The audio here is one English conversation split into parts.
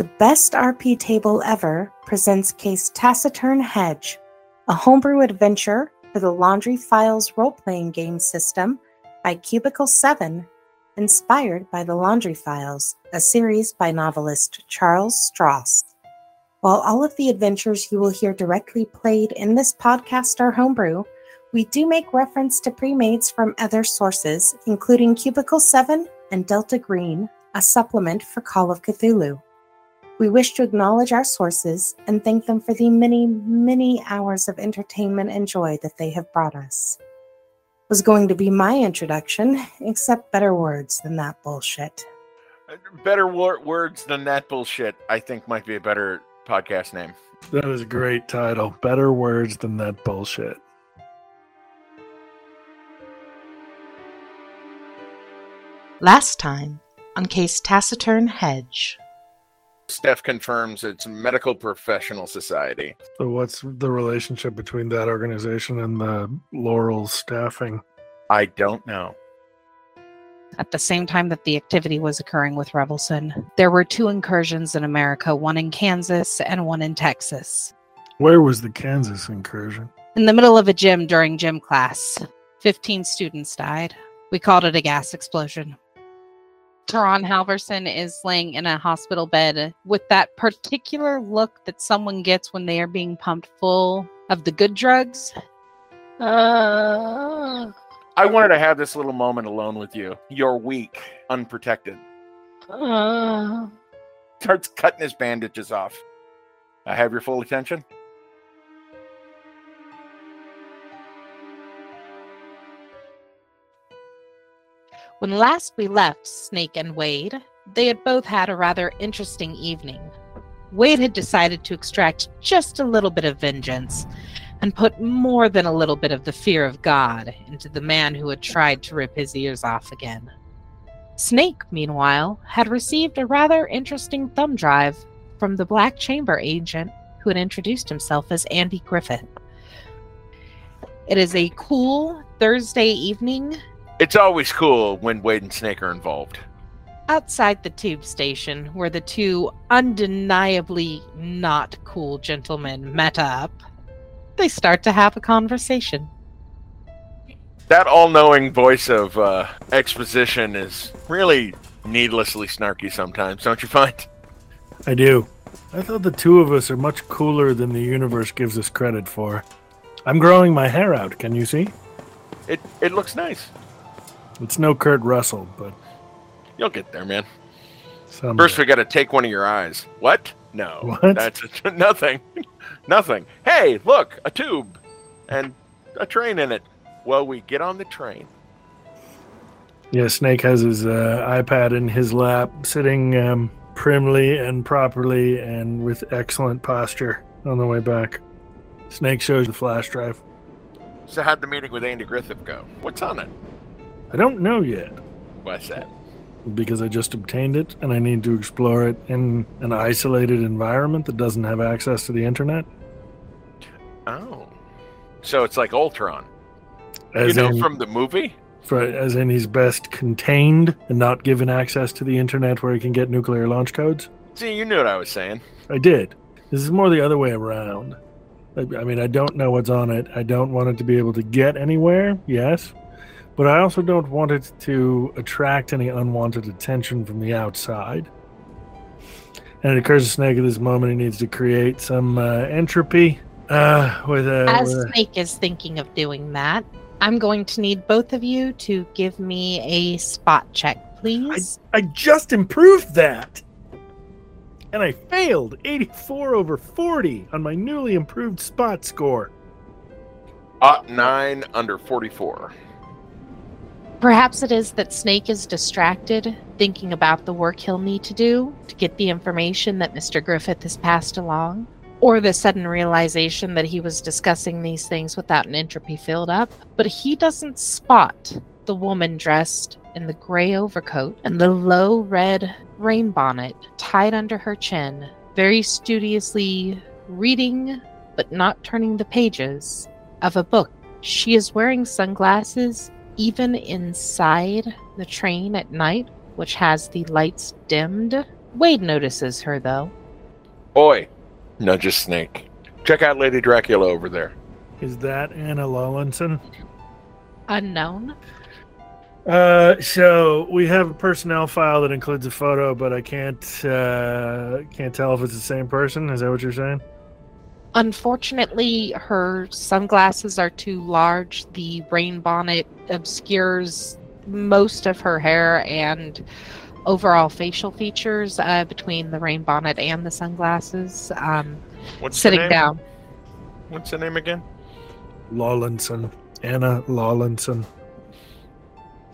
The Best RP Table Ever presents Case Taciturn Hedge, a homebrew adventure for the Laundry Files role playing game system by Cubicle 7, inspired by the Laundry Files, a series by novelist Charles Stross. While all of the adventures you will hear directly played in this podcast are homebrew, we do make reference to pre-mades from other sources, including Cubicle 7 and Delta Green, a supplement for Call of Cthulhu. We wish to acknowledge our sources and thank them for the many, many hours of entertainment and joy that they have brought us. Was going to be my introduction, except better words than that bullshit. Uh, better wor- words than that bullshit, I think might be a better podcast name. That is a great title. Better words than that bullshit. Last time on Case Taciturn Hedge. Steph confirms it's Medical Professional Society. So, what's the relationship between that organization and the Laurel staffing? I don't know. At the same time that the activity was occurring with Revelson, there were two incursions in America, one in Kansas and one in Texas. Where was the Kansas incursion? In the middle of a gym during gym class, 15 students died. We called it a gas explosion. Teron Halverson is laying in a hospital bed with that particular look that someone gets when they are being pumped full of the good drugs. Uh, I wanted to have this little moment alone with you. You're weak, unprotected. Uh, Starts cutting his bandages off. I have your full attention. When last we left Snake and Wade, they had both had a rather interesting evening. Wade had decided to extract just a little bit of vengeance and put more than a little bit of the fear of God into the man who had tried to rip his ears off again. Snake, meanwhile, had received a rather interesting thumb drive from the Black Chamber agent who had introduced himself as Andy Griffith. It is a cool Thursday evening it's always cool when Wade and Snake are involved. Outside the tube station, where the two undeniably not cool gentlemen met up, they start to have a conversation. That all knowing voice of uh, exposition is really needlessly snarky sometimes, don't you find? I do. I thought the two of us are much cooler than the universe gives us credit for. I'm growing my hair out, can you see? It it looks nice. It's no Kurt Russell, but you'll get there, man. Someday. First, we got to take one of your eyes. What? No, what? that's a, nothing. nothing. Hey, look, a tube and a train in it. Well, we get on the train. Yeah, Snake has his uh, iPad in his lap, sitting um, primly and properly and with excellent posture on the way back. Snake shows the flash drive. So, how'd the meeting with Andy Griffith go? What's on it? I don't know yet. Why's that? Because I just obtained it and I need to explore it in an isolated environment that doesn't have access to the internet. Oh. So it's like Ultron. As you know in, from the movie? For, as in he's best contained and not given access to the internet where he can get nuclear launch codes? See, you knew what I was saying. I did. This is more the other way around. I, I mean, I don't know what's on it. I don't want it to be able to get anywhere, yes, but I also don't want it to attract any unwanted attention from the outside. And it occurs to Snake at this moment he needs to create some uh, entropy uh, with a. As with a... Snake is thinking of doing that, I'm going to need both of you to give me a spot check, please. I, I just improved that. And I failed 84 over 40 on my newly improved spot score. Uh, 9 under 44. Perhaps it is that Snake is distracted, thinking about the work he'll need to do to get the information that Mr. Griffith has passed along, or the sudden realization that he was discussing these things without an entropy filled up. But he doesn't spot the woman dressed in the gray overcoat and the low red rain bonnet tied under her chin, very studiously reading but not turning the pages of a book. She is wearing sunglasses even inside the train at night, which has the lights dimmed, Wade notices her, though. Oi, nudges Snake. Check out Lady Dracula over there. Is that Anna Lawlinson? Unknown. Uh, so we have a personnel file that includes a photo, but I can't uh, can't tell if it's the same person. Is that what you're saying? Unfortunately, her sunglasses are too large. The rain bonnet obscures most of her hair and overall facial features uh, between the rain bonnet and the sunglasses. Um, What's sitting name? down. What's the name again? Lawlinson. Anna Lawlinson.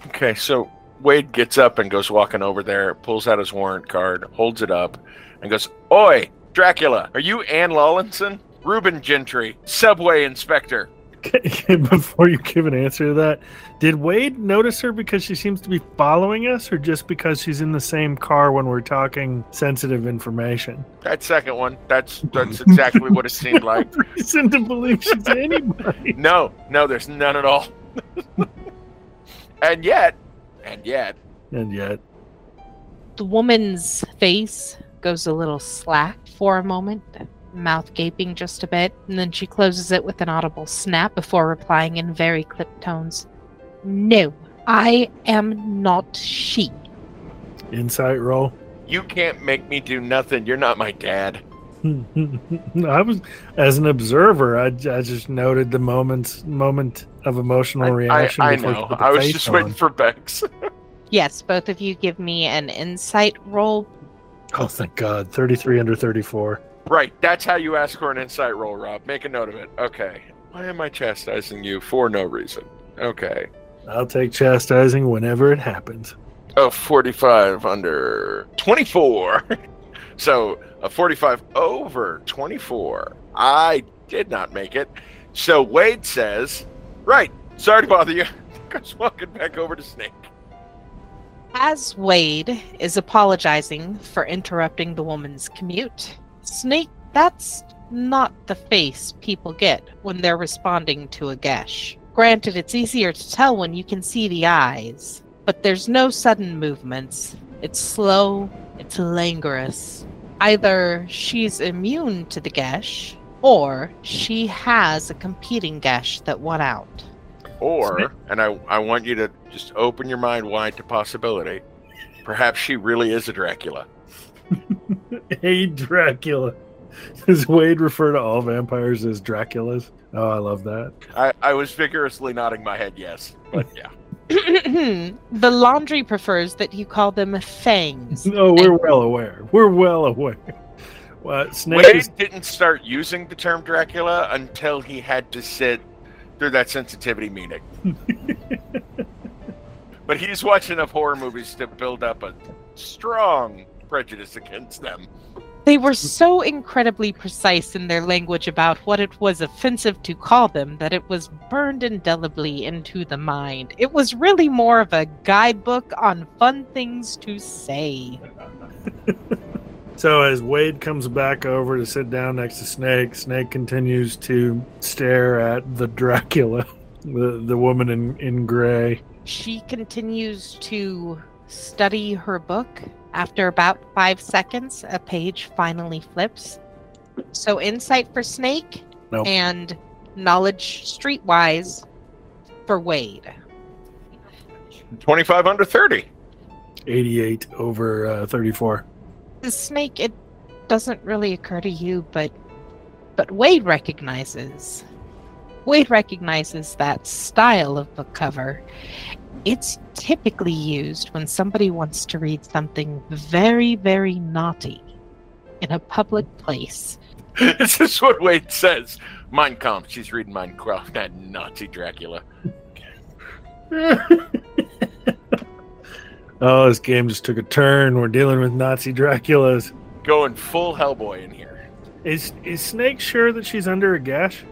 Okay, so Wade gets up and goes walking over there, pulls out his warrant card, holds it up, and goes, Oi, Dracula, are you Ann Lawlinson? Reuben Gentry, subway inspector. Before you give an answer to that, did Wade notice her because she seems to be following us, or just because she's in the same car when we're talking sensitive information? That second one, that's that's exactly what it seemed like. Reason to believe she's anybody. No, no, there's none at all. and yet, and yet, And yet, The woman's face goes a little slack for a moment, mouth gaping just a bit, and then she closes it with an audible snap before replying in very clipped tones No, I am not she. insight roll. you can't make me do nothing. You're not my dad. I was, as an observer, I, I just noted the moments moment of emotional I, reaction. I, I before know. I was just on. waiting for Bex. Yes, both of you give me an insight roll. Oh, thank God! Thirty-three under thirty-four. Right, that's how you ask for an insight roll, Rob. Make a note of it. Okay. Why am I chastising you for no reason? Okay. I'll take chastising whenever it happens. Oh, 45 under 24. so a 45 over 24. I did not make it. So Wade says, Right, sorry to bother you. Goes walking back over to Snake. As Wade is apologizing for interrupting the woman's commute, Snake, that's not the face people get when they're responding to a gesh. Granted, it's easier to tell when you can see the eyes, but there's no sudden movements. It's slow, it's languorous. Either she's immune to the gesh, or she has a competing gesh that won out. Or, and I, I want you to just open your mind wide to possibility, perhaps she really is a Dracula. Hey, Dracula. Does Wade refer to all vampires as Draculas? Oh, I love that. I, I was vigorously nodding my head yes, but yeah. the laundry prefers that you call them fangs. No, we're well aware. We're well aware. Uh, well, Snake Wade is didn't start using the term Dracula until he had to sit through that sensitivity meeting. but he's watched enough horror movies to build up a strong prejudice against them. They were so incredibly precise in their language about what it was offensive to call them that it was burned indelibly into the mind. It was really more of a guidebook on fun things to say. So as Wade comes back over to sit down next to Snake, Snake continues to stare at the Dracula, the the woman in in gray. She continues to study her book. After about five seconds, a page finally flips. So, insight for Snake Nope. and knowledge streetwise for Wade. 25 under 30. 88 over uh, 34. The snake, it doesn't really occur to you, but but Wade recognizes. Wade recognizes that style of book cover. It's typically used when somebody wants to read something very, very naughty in a public place. this is what Wade says. Mein Kampf. She's reading Mein Kampf. That Nazi Dracula. oh, this game just took a turn. We're dealing with Nazi Draculas. Going full Hellboy in here. Is is Snake sure that she's under a gesh?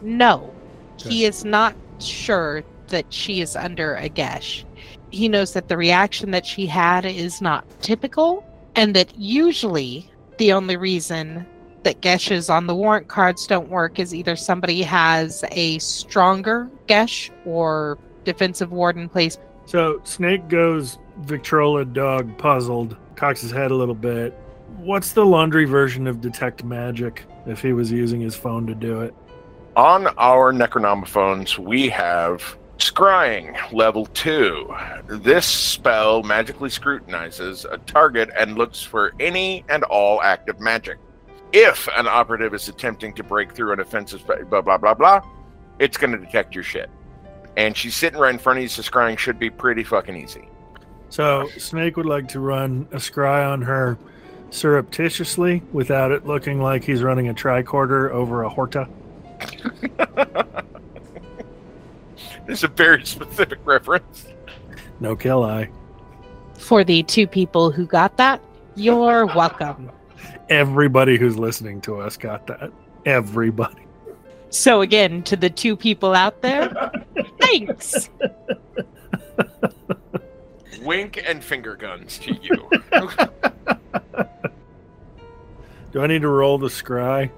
No, he is not sure that she is under a gesh. He knows that the reaction that she had is not typical, and that usually the only reason that geshes on the warrant cards don't work is either somebody has a stronger gesh or defensive ward in place. So Snake goes Victrola dog puzzled, cocks his head a little bit. What's the laundry version of detect magic if he was using his phone to do it? On our Necronomophones, we have Scrying, level 2. This spell magically scrutinizes a target and looks for any and all active magic. If an operative is attempting to break through an offensive blah blah blah blah, it's going to detect your shit. And she's sitting right in front of you, so scrying should be pretty fucking easy. So Snake would like to run a scry on her surreptitiously without it looking like he's running a tricorder over a horta. This is a very specific reference. No kill I. For the two people who got that, you're welcome. Everybody who's listening to us got that. Everybody. So, again, to the two people out there, thanks. Wink and finger guns to you. Do I need to roll the scry?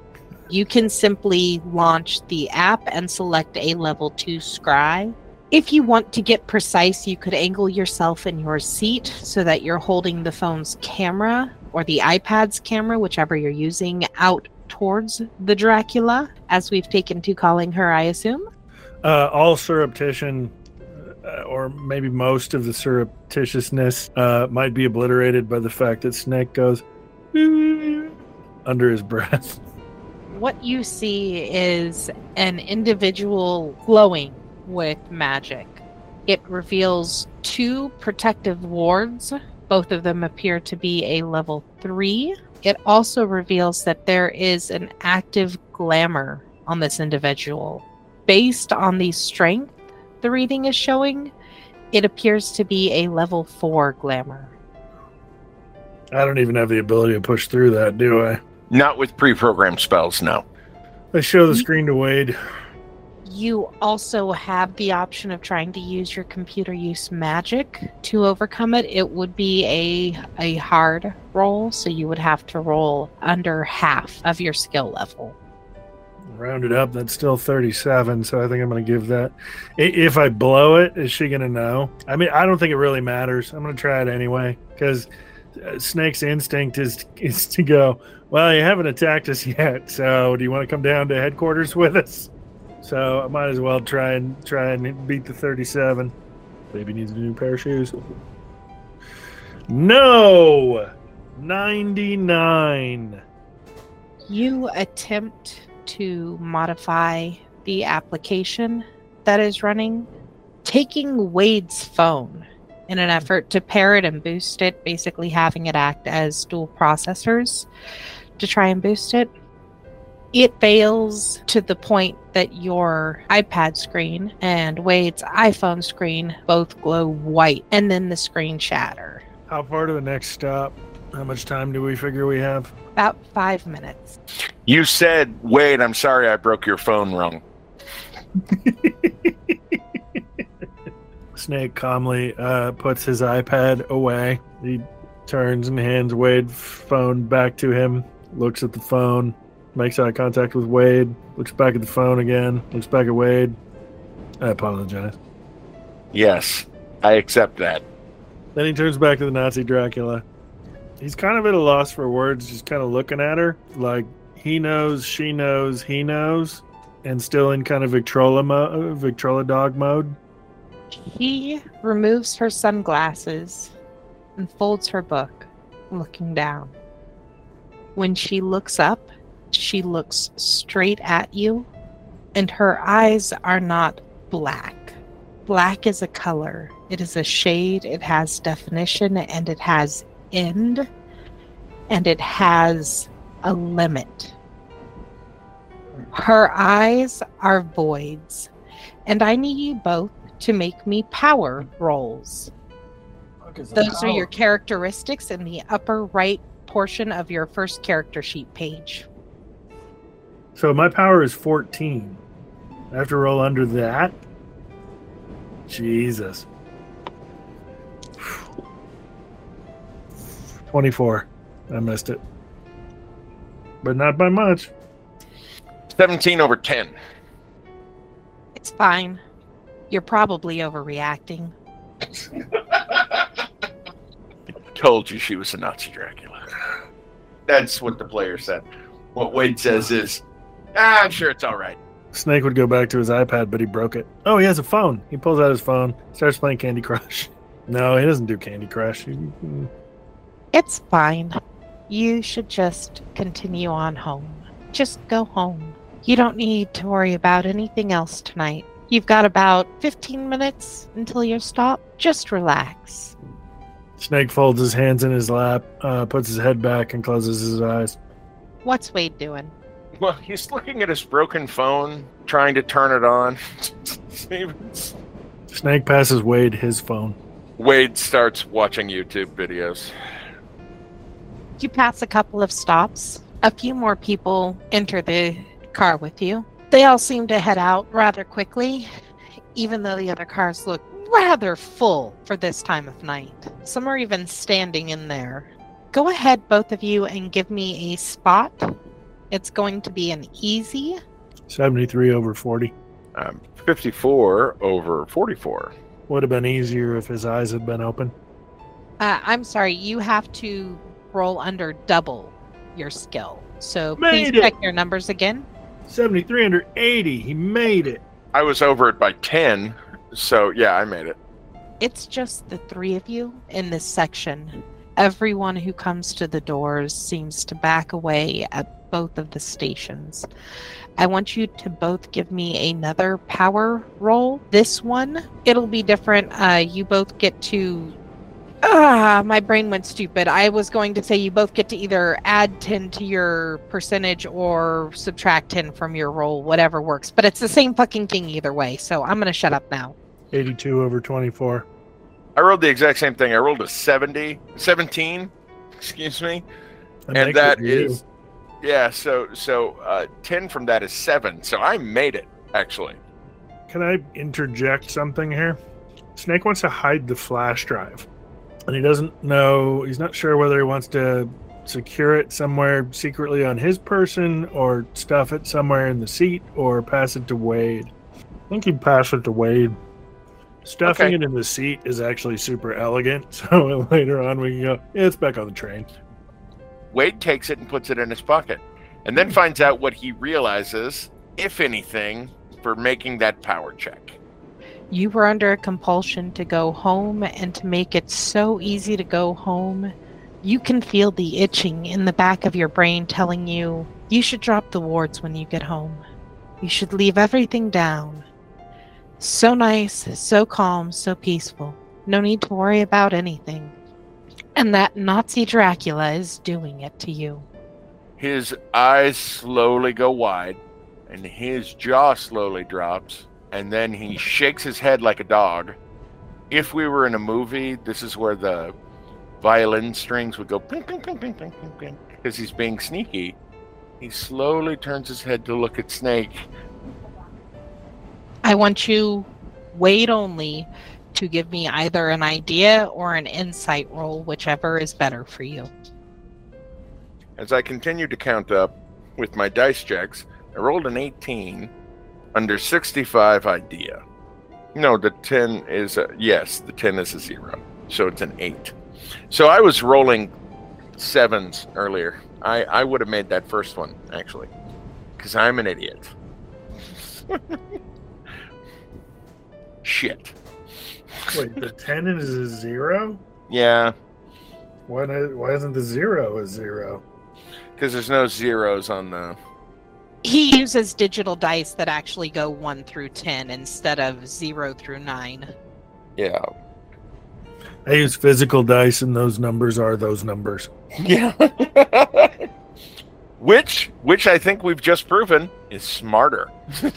You can simply launch the app and select a level 2 scry. If you want to get precise, you could angle yourself in your seat so that you're holding the phone's camera or the iPad's camera, whichever you're using, out towards the Dracula, as we've taken to calling her, I assume. Uh, all surreptition, uh, or maybe most of the surreptitiousness, uh, might be obliterated by the fact that Snake goes under his breath. What you see is an individual glowing with magic. It reveals two protective wards. Both of them appear to be a level three. It also reveals that there is an active glamour on this individual. Based on the strength the reading is showing, it appears to be a level four glamour. I don't even have the ability to push through that, do I? Not with pre programmed spells, no. I show the screen to Wade. You also have the option of trying to use your computer use magic to overcome it. It would be a a hard roll, so you would have to roll under half of your skill level. Rounded up, that's still 37, so I think I'm going to give that. If I blow it, is she going to know? I mean, I don't think it really matters. I'm going to try it anyway, because Uh, Snake's instinct is, is to go, well, you haven't attacked us yet, so do you want to come down to headquarters with us? So I might as well try and try and beat the 37. Baby needs a new pair of shoes. No! 99. You attempt to modify the application that is running, taking Wade's phone in an effort to pair it and boost it, basically having it act as dual processors to try and boost it. It fails to the point that your iPad screen and Wade's iPhone screen both glow white and then the screen shatter. How far to the next stop? How much time do we figure we have? About five minutes. You said, wait, I'm sorry I broke your phone wrong. Snake calmly uh, puts his iPad away. He turns and hands Wade's phone back to him, looks at the phone, makes eye contact with Wade, looks back at the phone again, looks back at Wade. I apologize. Yes, I accept that. Then he turns back to the Nazi Dracula. He's kind of at a loss for words, just kind of looking at her like he knows, she knows, he knows, and still in kind of Victrola, mo- uh, Victrola dog mode. He removes her sunglasses and folds her book, looking down. When she looks up, she looks straight at you, and her eyes are not black. Black is a color, it is a shade, it has definition, and it has end, and it has a limit. Her eyes are voids, and I need you both to make me power rolls. Those are your characteristics in the upper right portion of your first character sheet page. So my power is 14. I have to roll under that. Jesus. 24. I missed it. But not by much. 17 over 10. It's fine. You're probably overreacting. told you she was a Nazi Dracula. That's what the player said. What Wade says is, ah, I'm sure it's all right. Snake would go back to his iPad, but he broke it. Oh, he has a phone. He pulls out his phone, starts playing Candy Crush. No, he doesn't do Candy Crush. He- he- It's fine. You should just continue on home. Just go home. You don't need to worry about anything else tonight. You've got about 15 minutes until your stop. Just relax. Snake folds his hands in his lap, uh, puts his head back, and closes his eyes. What's Wade doing? Well, he's looking at his broken phone, trying to turn it on. Snake passes Wade his phone. Wade starts watching YouTube videos. You pass a couple of stops. A few more people enter the car with you. They all seem to head out rather quickly, even though the other cars look rather full for this time of night. Some are even standing in there. Go ahead, both of you, and give me a spot. It's going to be an easy. 73 over 40. Um, 54 over 44. Would have been easier if his eyes had been open. Uh, I'm sorry, you have to roll under double your skill. So Made please it! check your numbers again. 73 under 80. He made it. I was over it by 10, so yeah, I made it. It's just the three of you in this section. Everyone who comes to the doors seems to back away at both of the stations. I want you to both give me another power roll. This one, it'll be different. Uh, you both get to. Ah, my brain went stupid. I was going to say you both get to either add 10 to your percentage or subtract 10 from your roll, whatever works. But it's the same fucking thing either way. So I'm going to shut up now. 82 over 24. I rolled the exact same thing. I rolled a 70, 17, excuse me. That and that is you. yeah, so so uh, 10 from that is 7. So I made it, actually. Can I interject something here? Snake wants to hide the flash drive. And he doesn't know, he's not sure whether he wants to secure it somewhere secretly on his person or stuff it somewhere in the seat or pass it to Wade. I think he'd pass it to Wade. Stuffing Okay. it in the seat is actually super elegant. So later on we can go, yeah, it's back on the train. Wade takes it and puts it in his pocket, and then finds out what he realizes, if anything, for making that power check. You were under a compulsion to go home, and to make it so easy to go home, you can feel the itching in the back of your brain telling you you should drop the wards when you get home. You should leave everything down. So nice, so calm, so peaceful. No need to worry about anything. And that Nazi Dracula is doing it to you. His eyes slowly go wide, and his jaw slowly drops, and then he shakes his head like a dog. If we were in a movie, this is where the violin strings would go ping, ping, ping, ping, ping, ping, ping, because he's being sneaky. He slowly turns his head to look at Snake. I want you, wait only, to give me either an idea or an insight roll, whichever is better for you. As I continue to count up with my dice checks, I rolled an 18 under 65 idea. No, the 10 is a yes, the 10 is a zero. So it's an 8. So I was rolling sevens earlier. I, I would have made that first one, actually, because I'm an idiot. Shit. Wait, the 10 is a zero? Yeah, Why, not, why isn't the zero a zero? because there's no zeros on the. He uses digital dice that actually go 1 through 10 instead of 0 through 9. Yeah. I use physical dice, and those numbers are those numbers. Yeah. which which I think we've just proven is smarter.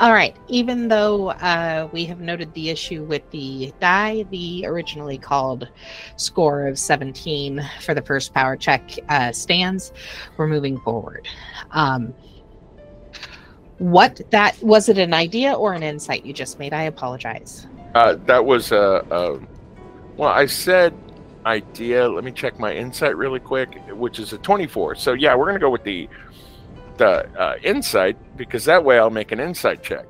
All right. Even though uh, we have noted the issue with the die, the originally called score of 17 for the first power check uh, stands, we're moving forward. Um, what that was it an idea or an insight you just made? I apologize. uh, that was a, uh well, I said idea. Let me check my insight really quick, which is a 24. So yeah, we're gonna go with the the uh, insight because that way I'll make an insight check.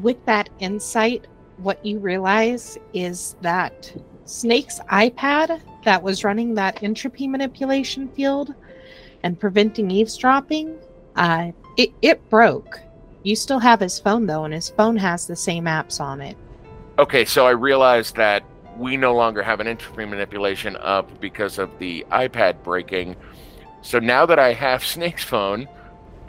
With that insight, what you realize is that Snake's iPad that was running that entropy manipulation field and preventing eavesdropping, uh, it, it broke. You still have his phone though, and his phone has the same apps on it. Okay, so I realized that we no longer have an entropy manipulation up because of the iPad breaking. So now that I have Snake's phone,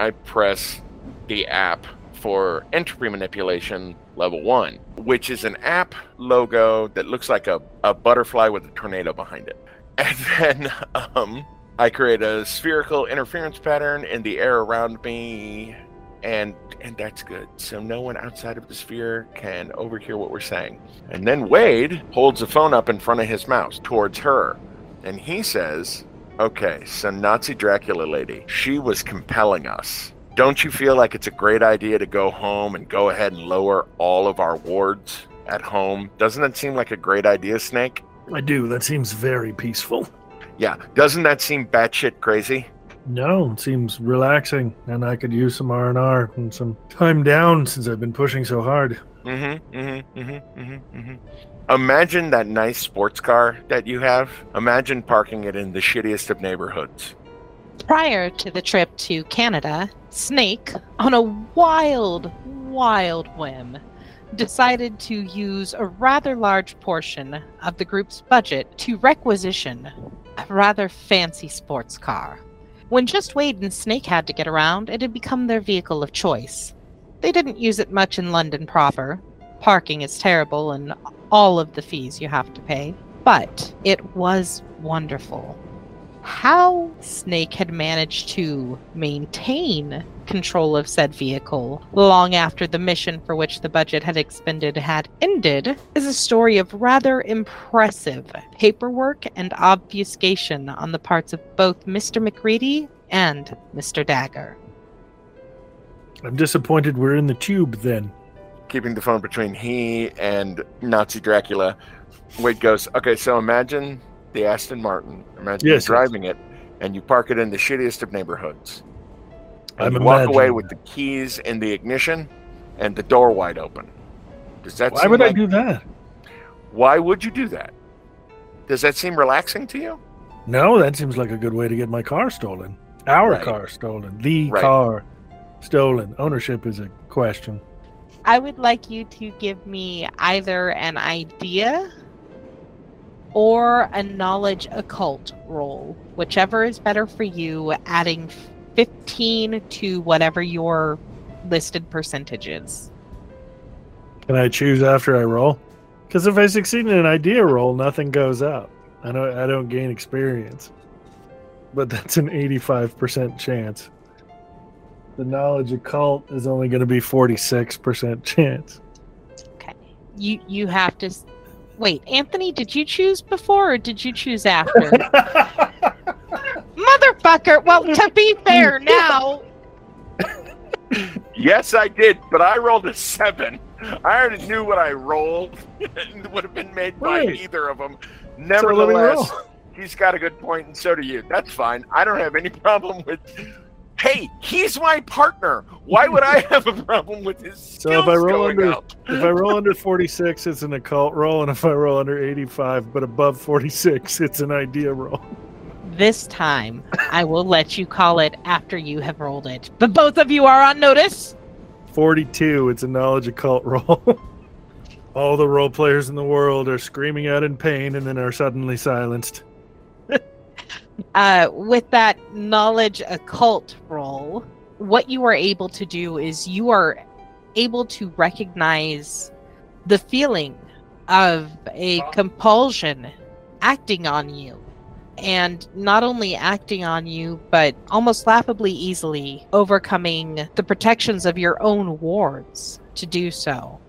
I press the app for entropy manipulation level one, which is an app logo that looks like a, a butterfly with a tornado behind it. And then um, I create a spherical interference pattern in the air around me, and and that's good. So no one outside of the sphere can overhear what we're saying. And then Wade holds the phone up in front of his mouse towards her, and he says, "Okay, so Nazi Dracula lady, she was compelling us." Don't you feel like it's a great idea to go home and go ahead and lower all of our wards at home? Doesn't that seem like a great idea, Snake? I do. That seems very peaceful. Yeah. Doesn't that seem batshit crazy? No, it seems relaxing, and I could use some R and R and some time down since I've been pushing so hard. Mm-hmm. Mm-hmm. Mm-hmm. Mm-hmm. mm-hmm. Imagine that nice sports car that you have. Imagine parking it in the shittiest of neighborhoods. Prior to the trip to Canada, Snake, on a wild, wild whim, decided to use a rather large portion of the group's budget to requisition a rather fancy sports car. When just Wade and Snake had to get around, it had become their vehicle of choice. They didn't use it much in London proper. Parking is terrible and all of the fees you have to pay. But it was wonderful how Snake had managed to maintain control of said vehicle long after the mission for which the budget had expended had ended is a story of rather impressive paperwork and obfuscation on the parts of both Mr. MacReady and Mr. Dagger. I'm disappointed we're in the tube then. Keeping the phone between he and Nazi Dracula, Wade goes, Okay, so imagine the Aston Martin. Imagine Yes, you're driving it and you park it in the shittiest of neighborhoods. I'm you walk away with the keys in the ignition and the door wide open. Does that Why would I do that? Why would you do that? Does that seem relaxing to you? No, that seems like a good way to get my car stolen. Our Right. car stolen. The Right. car stolen. Ownership is a question. I would like you to give me either an idea or a knowledge occult roll, whichever is better for you, adding 15 to whatever your listed percentage is. Can I choose after I roll? Because if I succeed in an idea roll, nothing goes up. I don't, I don't gain experience, but that's an eighty-five percent chance. The knowledge occult is only going to be forty-six percent chance. Okay. You you have to Wait, Anthony, did you choose before or did you choose after? Motherfucker. Well, to be fair, now Yes, I did, but I rolled a seven. I already knew what I rolled. it would have been made by Right. either of them. Nevertheless, roll. he's got a good point, and so do you. That's fine. I don't have any problem with. Hey, he's my partner. Why would I have a problem with his So skills if I roll going under- up? if I roll under forty-six, it's an occult roll, and if I roll under eighty-five but above forty-six, it's an idea roll. this time I will let you call it after you have rolled it. But both of you are on notice. Forty-two, it's a knowledge occult roll. All the role players in the world are screaming out in pain and then are suddenly silenced. Uh, with that knowledge occult role, what you are able to do is you are able to recognize the feeling of a compulsion acting on you. And not only acting on you, but almost laughably easily overcoming the protections of your own wards to do so.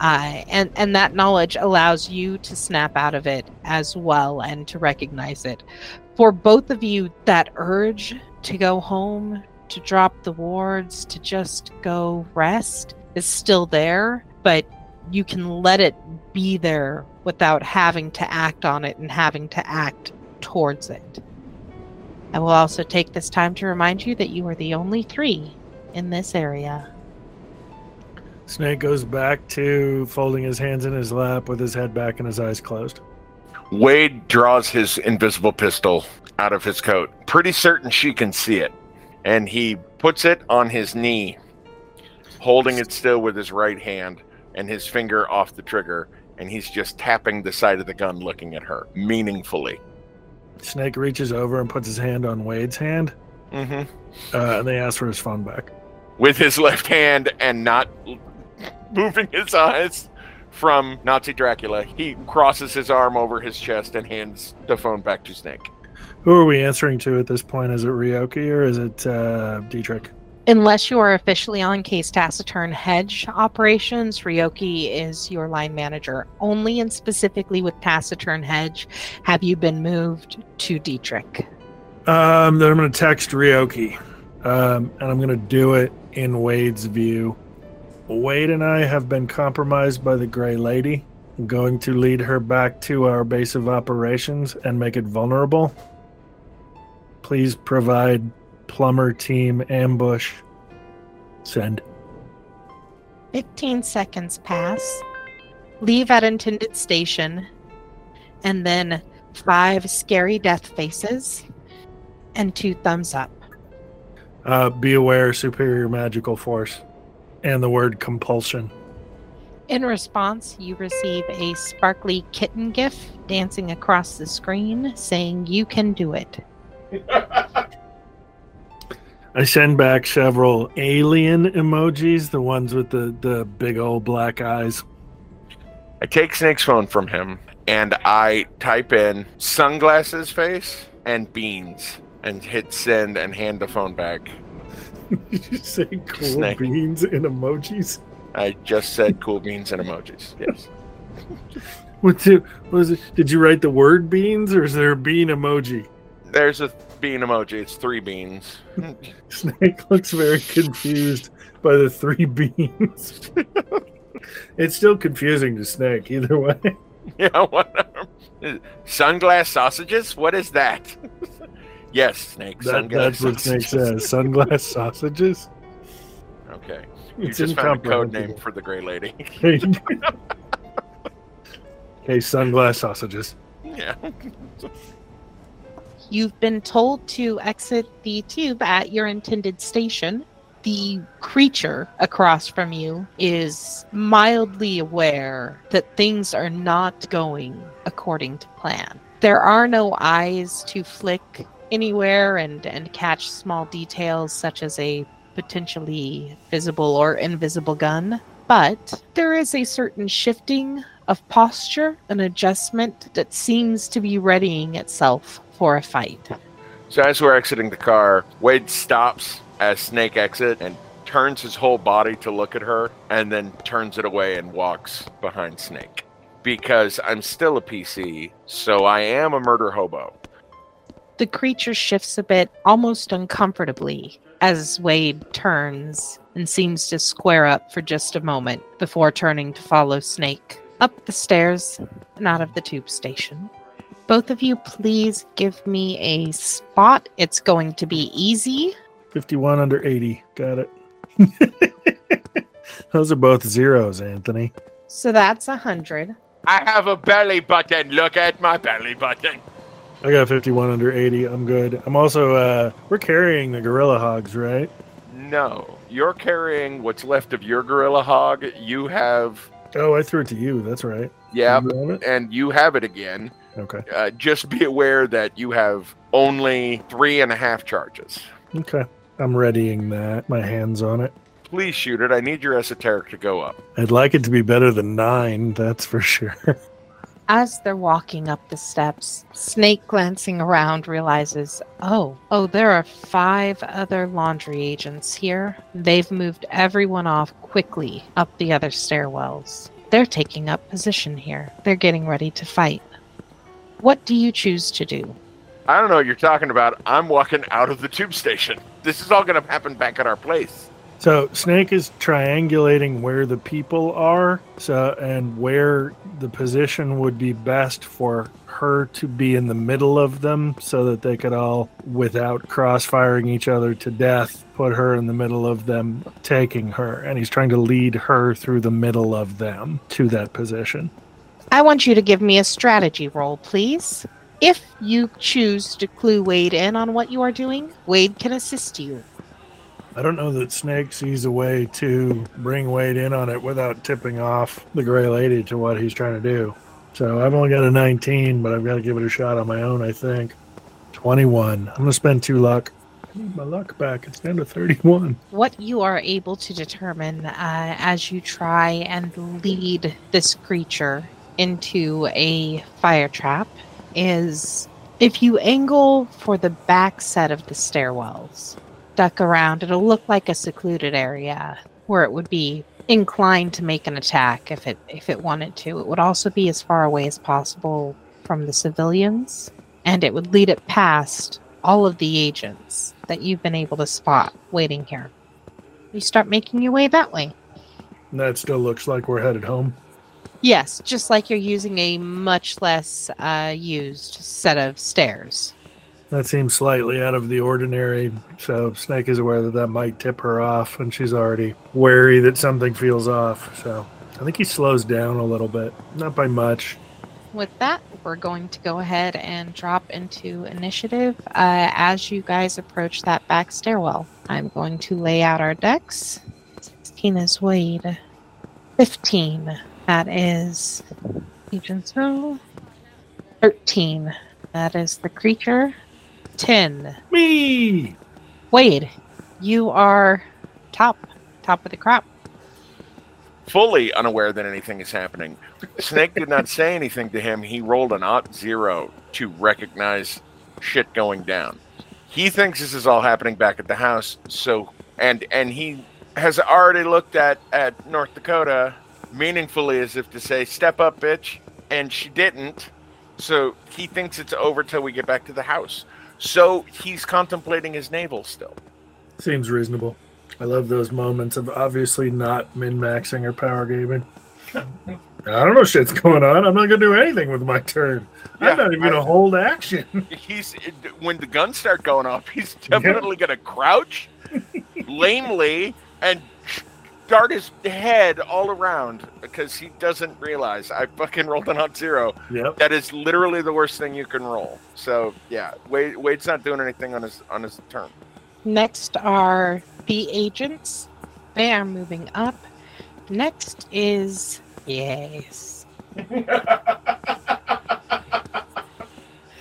Uh, and and that knowledge allows you to snap out of it as well and to recognize it for both of you, that urge to go home, to drop the wards, to just go rest is still there, but you can let it be there without having to act on it and having to act towards it. I will also take this time to remind you that you are the only three in this area. Snake goes back to folding his hands in his lap with his head back and his eyes closed. Wade draws his invisible pistol out of his coat, pretty certain she can see it, and he puts it on his knee, holding it still with his right hand and his finger off the trigger, and he's just tapping the side of the gun, looking at her meaningfully. Snake reaches over and puts his hand on Wade's hand, hmm uh, and they ask for his phone back. With his left hand and not moving his eyes from Nazi Dracula, he crosses his arm over his chest and hands the phone back to Snake. Who are we answering to at this point? Is it Ryoki or is it uh, Dietrich? Unless you are officially on Case Taciturn Hedge operations, Ryoki is your line manager. Only and specifically with Taciturn Hedge have you been moved to Dietrich. Um, then I'm going to text Ryoki, um, and I'm going to do it in Wade's view. Wade and I have been compromised by the Gray Lady. I'm going to lead her back to our base of operations and make it vulnerable. Please provide plumber team ambush. Send. 15 seconds pass. Leave at intended station. And then five scary death faces and two thumbs up. Uh, be aware, superior magical force, and the word compulsion. In response, you receive a sparkly kitten gif dancing across the screen saying, You can do it. I send back several alien emojis, the ones with the, the big old black eyes. I take Snake's phone from him and I type in sunglasses face and beans and hit send and hand the phone back. Did you say cool Snake. beans and emojis? I just said cool beans and emojis. Yes. What the, was it? Did you write the word beans or is there a bean emoji? There's a bean emoji. It's three beans. Snake looks very confused by the three beans. it's still confusing to Snake either way. yeah, whatever. Sunglass sausages? What is that? Yes, Snake. That, sunglass that's what Snake sausages. says. Sunglass sausages. Okay. You It's just found a code name for the gray lady. okay, sunglass sausages. yeah. You've been told to exit the tube at your intended station. The creature across from you is mildly aware that things are not going according to plan. There are no eyes to flick anywhere and, and catch small details such as a potentially visible or invisible gun, but there is a certain shifting of posture, an adjustment that seems to be readying itself for a fight. So as we're exiting the car, Wade stops as Snake exit and turns his whole body to look at her and then turns it away and walks behind Snake. Because I'm still a PC, so I am a murder hobo. The creature shifts a bit, almost uncomfortably, as Wade turns and seems to square up for just a moment before turning to follow Snake up the stairs and out of the tube station. Both of you, please give me a spot. It's going to be easy. 51 under 80. Got it. Those are both zeros, Anthony. So that's a hundred. I have a belly button. Look at my belly button. I got 51 under 80. I'm good. I'm also, uh, we're carrying the Gorilla Hogs, right? No, you're carrying what's left of your gorilla hog. You have, Oh, I threw it to you. That's right. yeah, You and you have it again. Okay. Uh, just be aware that you have only three and a half charges. Okay. I'm readying that. My hands on it. Please shoot it. I need your esoteric to go up. I'd like it to be better than nine, that's for sure. As they're walking up the steps, Snake, glancing around, realizes, oh, oh, there are five other laundry agents here. They've moved everyone off quickly up the other stairwells. They're taking up position here. They're getting ready to fight. What do you choose to do? I don't know what you're talking about. I'm walking out of the tube station. This is all going to happen back at our place. So Snake is triangulating where the people are, so and where the position would be best for her to be in the middle of them so that they could all, without crossfiring each other to death, put her in the middle of them taking her. And he's trying to lead her through the middle of them to that position. I want you to give me a strategy roll, please. If you choose to clue Wade in on what you are doing, Wade can assist you. I don't know that Snake sees a way to bring Wade in on it without tipping off the Gray Lady to what he's trying to do. So I've only got a 19, but I've got to give it a shot on my own, I think. 21. I'm going to spend two luck. I need my luck back. It's down to 31. What you are able to determine uh, as you try and lead this creature into a fire trap is if you angle for the back set of the stairwells, duck around, it'll look like a secluded area where it would be inclined to make an attack if it if it wanted to. It would also be as far away as possible from the civilians, and it would lead it past all of the agents that you've been able to spot waiting here. You start making your way that way. That still looks like we're headed home. Yes, just like you're using a much less uh, used set of stairs. That seems slightly out of the ordinary, so Snake is aware that that might tip her off, and she's already wary that something feels off. So I think he slows down a little bit, not by much. With that, we're going to go ahead and drop into initiative uh, as you guys approach that back stairwell. I'm going to lay out our decks. 16 is Wade. 15, that is Row. 13, that is the creature. 10, Me! Wade, you are top, top of the crop. Fully unaware that anything is happening. Snake did not say anything to him. He rolled an odd zero to recognize shit going down. He thinks this is all happening back at the house. So and and he has already looked at at North Dakota meaningfully as if to say, "Step up, bitch," and she didn't. So he thinks it's over till we get back to the house. So he's contemplating his navel still. Seems reasonable. I love those moments of obviously not min maxing or power gaming. I don't know shit's going on. I'm not gonna do anything with my turn. Yeah, I'm not even gonna hold action. He's when the guns start going off, he's definitely gonna crouch lamely and dart his head all around because he doesn't realize I fucking rolled an odd zero. yep. That is literally the worst thing you can roll. So yeah, Wade, Wade's not doing anything on his on his turn. Next are the agents. They are moving up. Next is yes.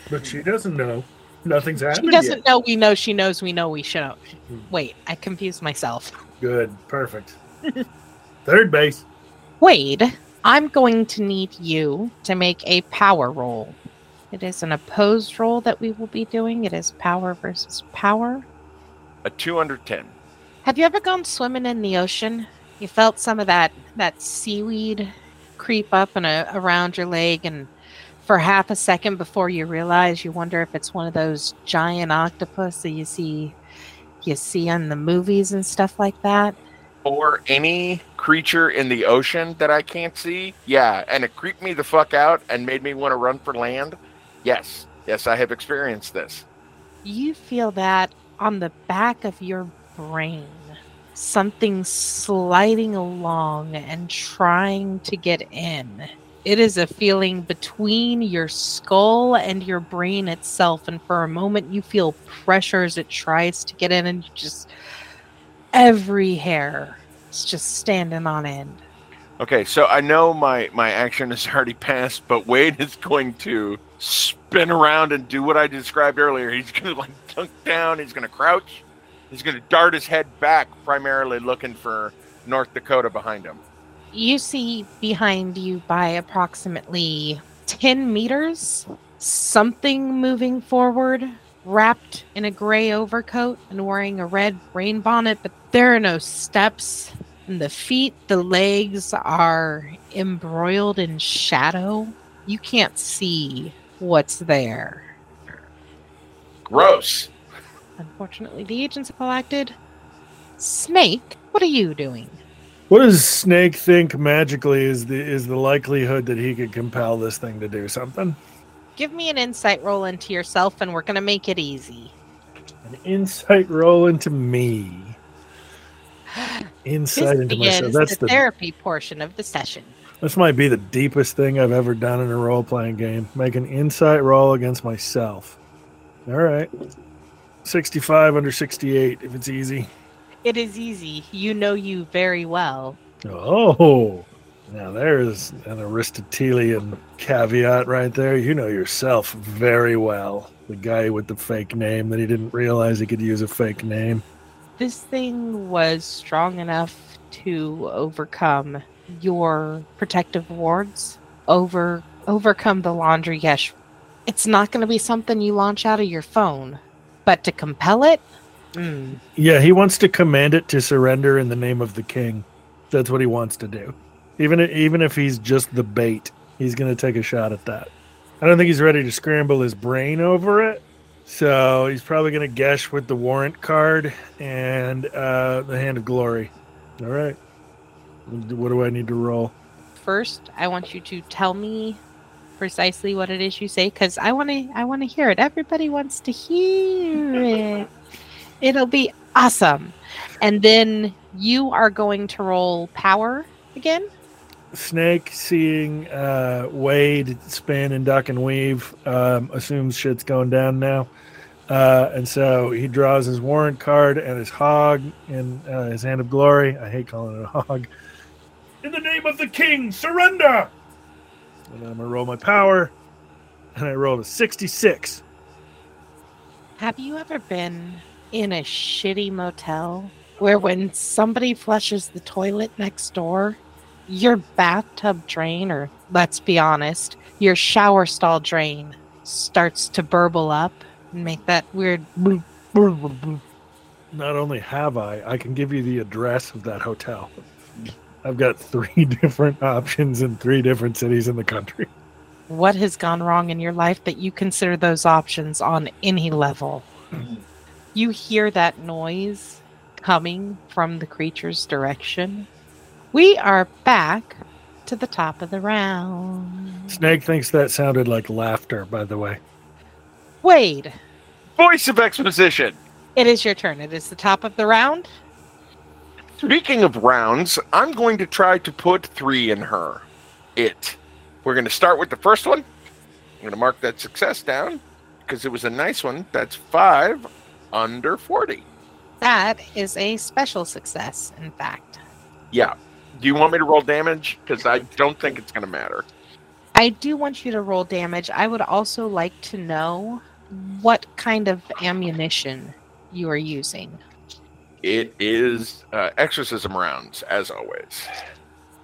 But she doesn't know. Nothing's happening. She doesn't yet. know we know she knows we know we should. Hmm. Wait, I confused myself. Good. Perfect. Third base. Wade, I'm going to need you to make a power roll. It is an opposed roll that we will be doing. It is power versus power. A two under ten. Have you ever gone swimming in the ocean? You felt some of that that seaweed creep up and uh, around your leg, and for half a second before you realize, you wonder if it's one of those giant octopus that you see you see in the movies and stuff like that. Or any creature in the ocean that I can't see. Yeah, and it creeped me the fuck out and made me want to run for land. Yes, yes, I have experienced this. You feel that on the back of your brain. Something sliding along and trying to get in. It is a feeling between your skull and your brain itself. And for a moment, you feel pressure as it tries to get in, and you just every hair is just standing on end. Okay, so I know my my action has already passed, but Wade is going to spin around and do what I described earlier. He's going to like dunk down. He's going to crouch. He's going to dart his head back, primarily looking for North Dakota behind him. You see behind you by approximately 10 meters something moving forward, wrapped in a gray overcoat and wearing a red rain bonnet, but there are no steps. And the feet, the legs are embroiled in shadow. You can't see what's there. Gross. Unfortunately, the agents have collected. Snake, what are you doing? What does Snake think magically is the is the likelihood that he could compel this thing to do something? Give me an insight roll into yourself, and we're gonna make it easy. An insight roll into me. Insight into myself. That's the the therapy portion of the session. this might be the deepest thing I've ever done in a role playing game. Make an insight roll against myself. All right. 65 under 68 if it's easy. It is easy. You know you very well. Oh, now there's an Aristotelian caveat right there. You know yourself very well. The guy with the fake name that he didn't realize he could use a fake name. This thing was strong enough to overcome your protective wards, over overcome the laundry gesh. It's not going to be something you launch out of your phone, but to compel it, mm, Yeah, he wants to command it to surrender in the name of the king. That's what he wants to do. Even even if he's just the bait, he's going to take a shot at that. I don't think he's ready to scramble his brain over it. So he's probably going to gesh with the warrant card and uh, the hand of glory. All right. What do I need to roll? first I want you to tell me precisely what it is you say because I want to I want to hear it. Everybody wants to hear it. It'll be awesome. And then you are going to roll power again. Snake seeing uh, Wade spin and duck and weave um, assumes shit's going down now. Uh, and so he draws his warrant card and his hog in uh, his hand of glory. I hate calling it a hog. In the name of the king, surrender! And I'm going to roll my power. And I rolled a 66. Have you ever been in a shitty motel where when somebody flushes the toilet next door, your bathtub drain, or let's be honest, your shower stall drain starts to burble up and make that weird. Not only have I, I can give you the address of that hotel. I've got three different options in three different cities in the country. What has gone wrong in your life that you consider those options on any level? You hear that noise coming from the creature's direction. We are back to the top of the round. Snake thinks that sounded like laughter, by the way. Wade, Voice of exposition. it is your turn. It is the top of the round. Speaking of rounds, I'm going to try to put three in her. It. We're going to start with the first one. I'm going to mark that success down because it was a nice one. That's five under 40. That is a special success, in fact. Yeah. Do you want me to roll damage? Because I don't think it's going to matter. I do want you to roll damage. I would also like to know what kind of ammunition you are using. It is uh, exorcism rounds, as always.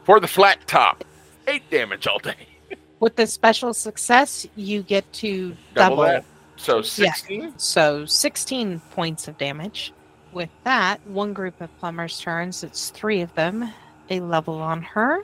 For the flat top, eight damage all day. With the special success, you get to Double, double. that. So 16. So 16 points of damage. With that, one group of plumbers turns. It's three of them. They level on her.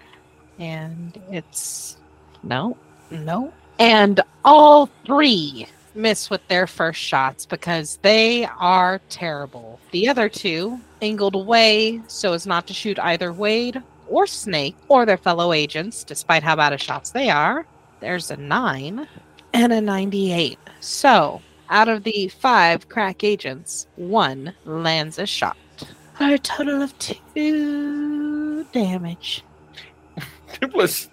And it's no, no. And all three miss with their first shots because they are terrible. The other two angled away so as not to shoot either Wade or Snake or their fellow agents, despite how bad of shots they are. There's a nine and a 98. So, out of the five crack agents, one lands a shot. For a total of two damage. Two plus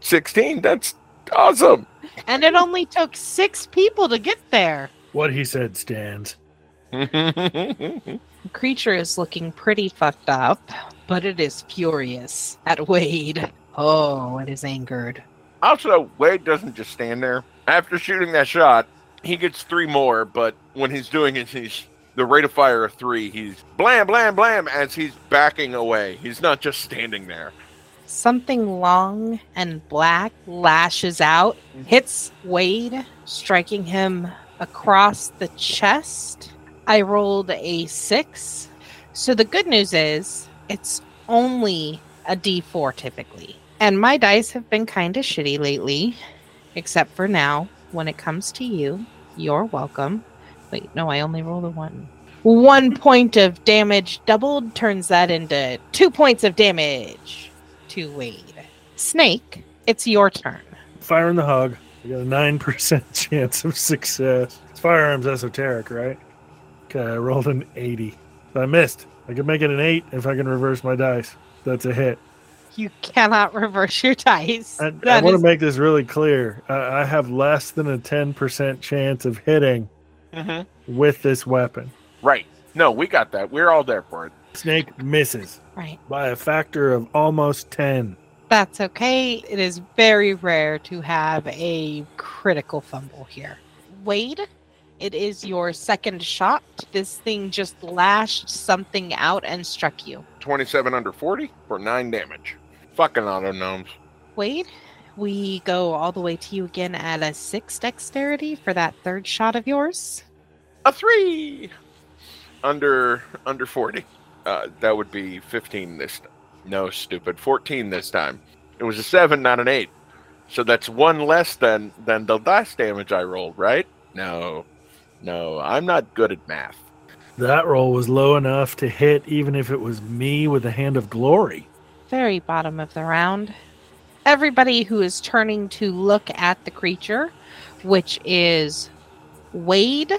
16. That's awesome. And it only took six people to get there. What he said stands. The creature is looking pretty fucked up, but it is furious at Wade. Oh, it is angered. Also, Wade doesn't just stand there. After shooting that shot, he gets three more, but when he's doing it, he's the rate of fire of three. He's blam, blam, blam as he's backing away. He's not just standing there. Something long and black lashes out, hits Wade, striking him across the chest. I rolled a six. So the good news is it's only a d4 typically. And my dice have been kind of shitty lately, except for now. When it comes to you, you're welcome. Wait, no, I only rolled a one. One point of damage doubled turns that into two points of damage to Wade. Snake, it's your turn. Firing the hug. I got a nine percent chance of success. It's firearms esoteric, right? Okay, I rolled an eighty. I missed. I could make it an eight if I can reverse my dice. That's a hit. You cannot reverse your dice. I, I That want is- to make this really clear. I, I have less than a ten percent chance of hitting Mm-hmm. with this weapon. Right. No, we got that. We're all there for it. Snake misses right. by a factor of almost ten. That's okay. It is very rare to have a critical fumble here. Wade, it is your second shot. This thing just lashed something out and struck you. 27 under 40 for 9 damage. Fucking auto gnomes. Wade, we go all the way to you again at a six dexterity for that third shot of yours. A 3 under under 40. Uh, that would be 15 this time. No, stupid. 14 this time. It was a 7, not an 8. So that's one less than than the last damage I rolled, right? No. No, I'm not good at math. That roll was low enough to hit even if it was me with a hand of glory. Very bottom of the round. Everybody who is turning to look at the creature, which is Wade,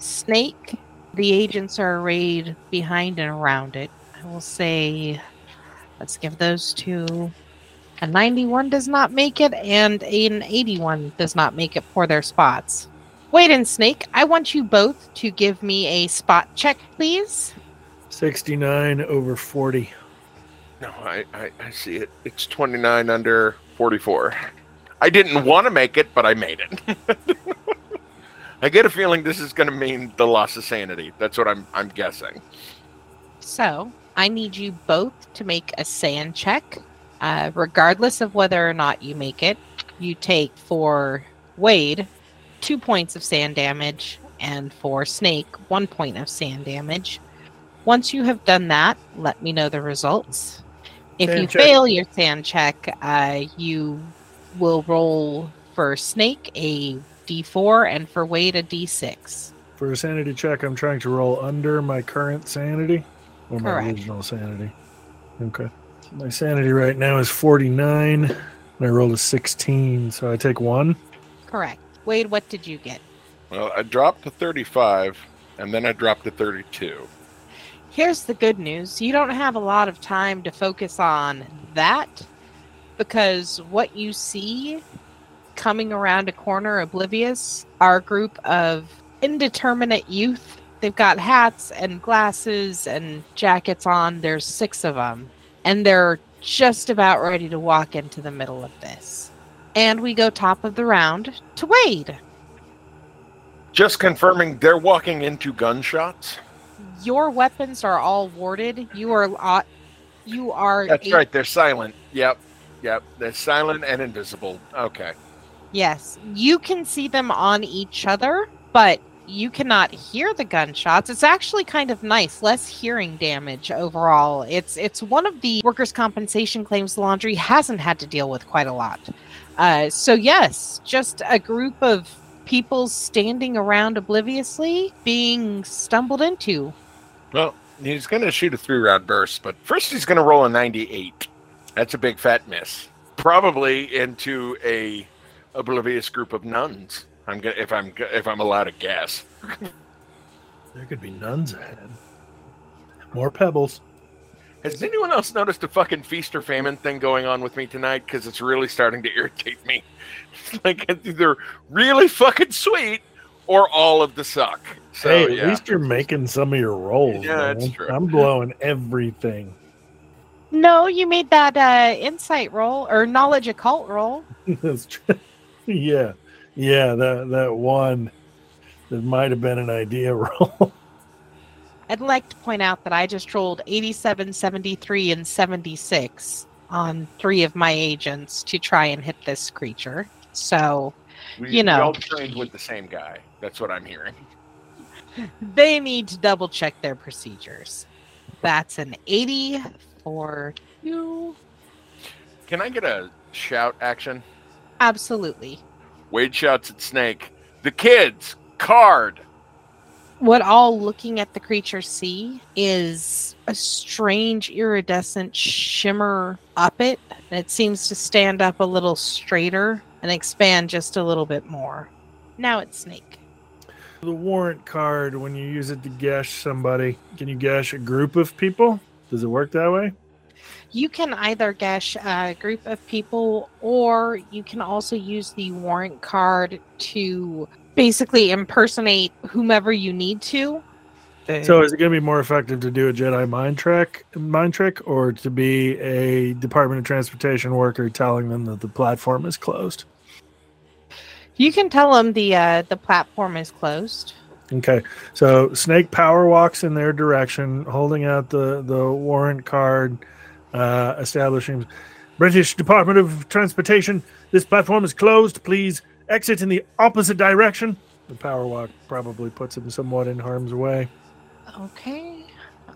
Snake. The agents are arrayed behind and around it. I will say, let's give those two. A 91 does not make it, and an 81 does not make it for their spots. Wade and Snake, I want you both to give me a spot check, please. 69 over 40. No, I, I, I see it. It's 29 under 44. I didn't want to make it, but I made it. I get a feeling this is going to mean the loss of sanity. That's what I'm I'm guessing. So I need you both to make a sand check. Uh, regardless of whether or not you make it, you take for Wade two points of sand damage, and for Snake one point of sand damage. Once you have done that, let me know the results. If Sand you check. fail your sand check, uh, you will roll for Snake a d4 and for Wade a d6. For a sanity check, I'm trying to roll under my current sanity or my Correct. original sanity. Okay. My sanity right now is 49, and I rolled a 16, so I take one. Correct. Wade, what did you get? Well, I dropped to 35, and then I dropped to 32. Here's the good news you don't have a lot of time to focus on that because what you see coming around a corner oblivious are a group of indeterminate youth. They've got hats and glasses and jackets on. There's six of them. And they're just about ready to walk into the middle of this. And we go top of the round to Wade. Just confirming they're walking into gunshots. Your weapons are all warded. You are uh, you are That's right. They're silent. Yep. Yep. They're silent and invisible. Okay. Yes, you can see them on each other, but you cannot hear the gunshots. It's actually kind of nice, less hearing damage overall. It's it's one of the workers' compensation claims laundry hasn't had to deal with quite a lot. Uh, so yes, just a group of people standing around obliviously being stumbled into. Well, he's going to shoot a three round burst, but first he's going to roll a 98. That's a big fat miss. Probably into a oblivious group of nuns. I'm gonna if I'm if I'm allowed to guess. There could be nuns ahead. More pebbles. Has anyone else noticed a fucking feast or famine thing going on with me tonight? Because it's really starting to irritate me. It's like it's either really fucking sweet or all of the suck. So hey, at yeah. least you're making some of your rolls. Yeah, man. that's true. I'm blowing everything. No, you made that uh, insight roll or knowledge occult roll. That's true. Yeah, yeah. That that one that might have been an idea roll. I'd like to point out that I just rolled 87, 73, and 76 on three of my agents to try and hit this creature. So we, you know. we all trained with the same guy. That's what I'm hearing. they need to double check their procedures. That's an 80 for you. Can I get a shout action? Absolutely. Wade shouts at Snake. The kids, card. What all looking at the creature see is a strange iridescent shimmer up it, and it seems to stand up a little straighter and expand just a little bit more. Now it's Snake. The warrant card, when you use it to gesh somebody, can you gesh a group of people? Does it work that way? You can either gesh a group of people, or you can also use the warrant card to basically impersonate whomever you need to. So is it going to be more effective to do a Jedi mind trick, mind trick, or to be a Department of Transportation worker telling them that the platform is closed? You can tell them the uh, the platform is closed. Okay, so Snake power walks in their direction, holding out the the warrant card, uh, establishing British Department of Transportation. This platform is closed. Please exit in the opposite direction. The power walk probably puts him somewhat in harm's way. Okay.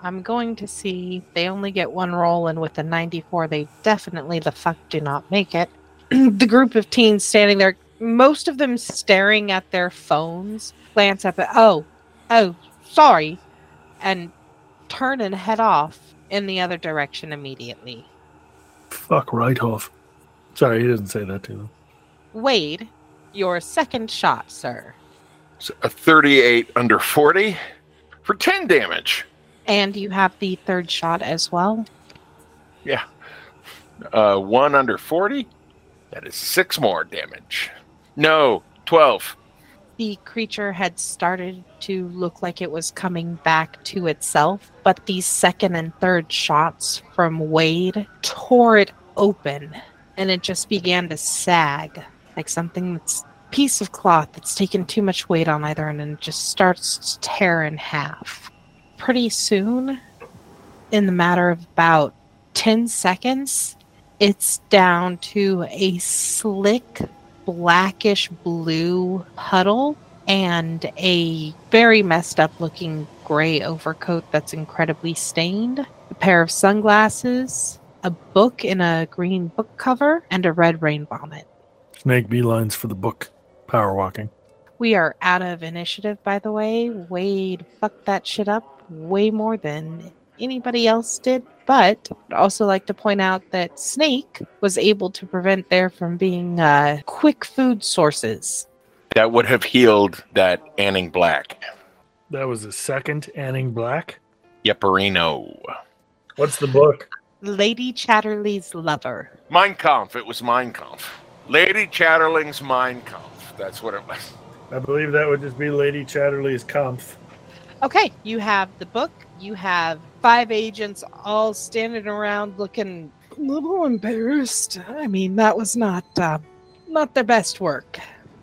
I'm going to see. They only get one roll, and with the 94, they definitely the fuck do not make it. the group of teens standing there, most of them staring at their phones, glance up at, oh, oh, sorry, and turn and head off in the other direction immediately. Fuck right off. Sorry, he doesn't say that to them. Wade, your second shot, sir. So a 38 under 40 for 10 damage. And you have the third shot as well. Yeah. Uh, one under 40. That is six more damage. No, 12. The creature had started to look like it was coming back to itself, but these second and third shots from Wade tore it open and it just began to sag like something that's piece of cloth that's taken too much weight on either end and just starts to tear in half. Pretty soon, in the matter of about 10 seconds, it's down to a slick blackish blue puddle and a very messed up looking gray overcoat that's incredibly stained, a pair of sunglasses, a book in a green book cover, and a red rain bonnet. Snake beelines for the book. Power walking. We are out of initiative, by the way. Wade fucked that shit up way more than anybody else did. But I'd also like to point out that Snake was able to prevent there from being uh, quick food sources. That would have healed that Anning Black. That was the second Anning Black. Yepperino. What's the book? Lady Chatterley's Lover. Mein Kampf. It was Mein Kampf. Lady Chatterling's Mein Kampf. That's what it was. I believe that would just be Lady Chatterley's Kampf. Okay, you have the book. You have five agents all standing around looking a little embarrassed. I mean, that was not uh, not their best work.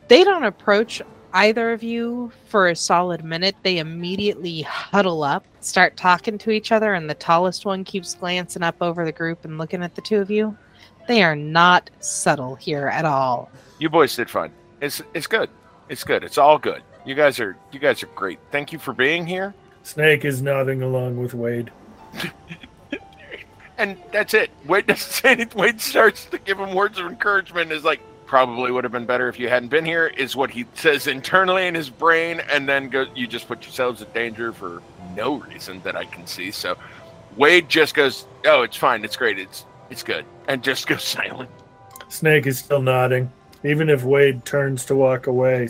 They don't approach either of you for a solid minute. They immediately huddle up, start talking to each other, and the tallest one keeps glancing up over the group and looking at the two of you. They are not subtle here at all. You boys did fine. It's it's good. It's good. It's all good. You guys are you guys are great. Thank you for being here. Snake is nodding along with Wade. And that's it. Wade doesn't say anything. Wade starts to give him words of encouragement. Is like probably would have been better if you hadn't been here. Is what he says internally in his brain, and then go. You just put yourselves in danger for no reason that I can see. So Wade just goes, "Oh, it's fine. It's great. It's it's good," and just goes silent. Snake is still nodding. Even if Wade turns to walk away,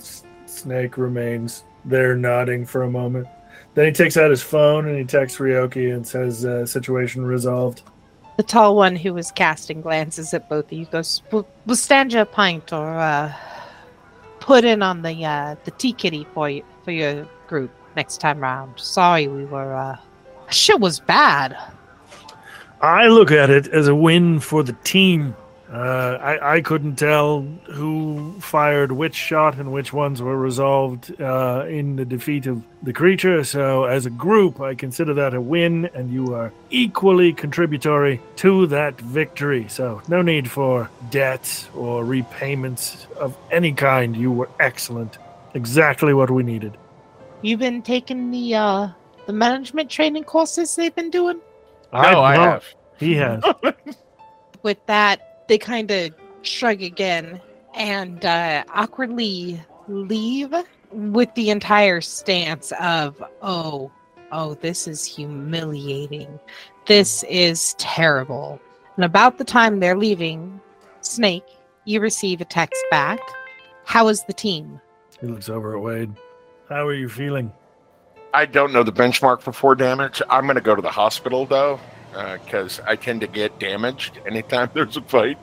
Snake remains there nodding for a moment. Then he takes out his phone and he texts Ryoki and says, uh, situation resolved. The tall one who was casting glances at both of you goes, "We'll, we'll stand you a pint or uh, put in on the uh, the tea kitty for you for your group next time round. Sorry, we were uh, shit was bad. I look at it as a win for the team. Uh, I, I couldn't tell who fired which shot and which ones were resolved uh, in the defeat of the creature. So, as a group, I consider that a win, and you are equally contributory to that victory. So, no need for debts or repayments of any kind. You were excellent. Exactly what we needed. You've been taking the uh, the management training courses they've been doing. No, I not. have. He has. With that, they kind of shrug again and uh, awkwardly leave with the entire stance of, oh, oh, this is humiliating. This is terrible. And about the time they're leaving, Snake, you receive a text back. How is the team? He looks over at Wade. How are you feeling? I don't know the benchmark for four damage. I'm going to go to the hospital though, because I tend to get damaged anytime there's a fight.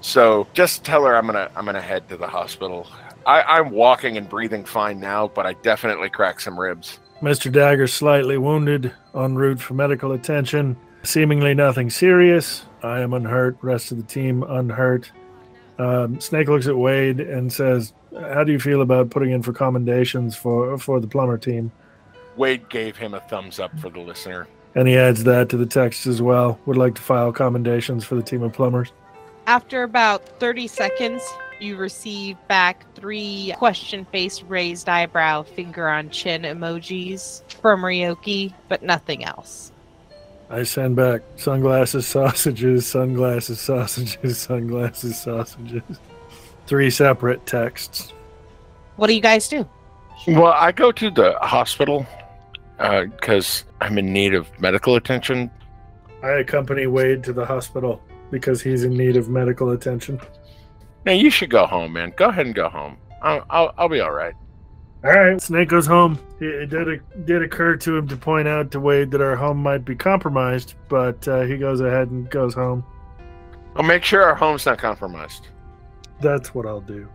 So just tell her I'm gonna I'm gonna head to the hospital. I, I'm walking and breathing fine now, but I definitely cracked some ribs. Mr. Dagger slightly wounded, en route for medical attention. Seemingly nothing serious. I am unhurt. Rest of the team unhurt. Um, Snake looks at Wade and says, "How do you feel about putting in for commendations for for the plumber team?" Wade gave him a thumbs up for the listener. And he adds that to the text as well. Would like to file commendations for the team of plumbers. After about 30 seconds, you receive back three question face, raised eyebrow, finger on chin emojis from Ryoki, but nothing else. I send back sunglasses, sausages, sunglasses, sausages, sunglasses, sausages. Three separate texts. What do you guys do? Well, I go to the hospital because I'm in need of medical attention. I accompany Wade to the hospital because he's in need of medical attention. Now you should go home, man. Go ahead and go home. I'll I'll, I'll be all right. All right, Snake goes home. It, it did did occur to him to point out to Wade that our home might be compromised, but uh, he goes ahead and goes home. I'll make sure our home's not compromised. That's what I'll do.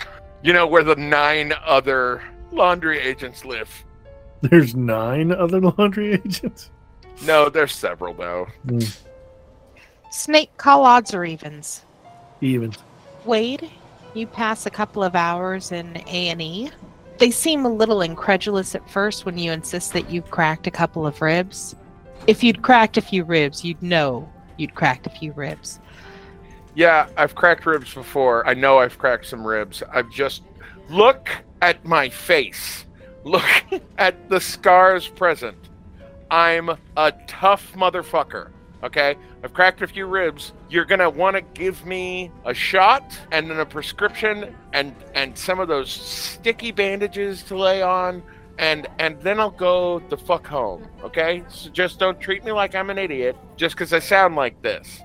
You know where the nine other laundry agents live. There's nine other laundry agents. No, there's several though. Mm, Snake, call odds or evens. even. Wade, you pass a couple of hours in A&E. They seem a little incredulous at first when you insist that you've cracked a couple of ribs. If you'd cracked a few ribs, you'd know you'd cracked a few ribs. Yeah, I've cracked ribs before. I know I've cracked some ribs. I've just look at my face. Look at the scars present. I'm a tough motherfucker. Okay? I've cracked a few ribs. You're gonna want to give me a shot and then a prescription and and some of those sticky bandages to lay on and and then I'll go the fuck home. Okay? So just don't treat me like I'm an idiot just because I sound like this.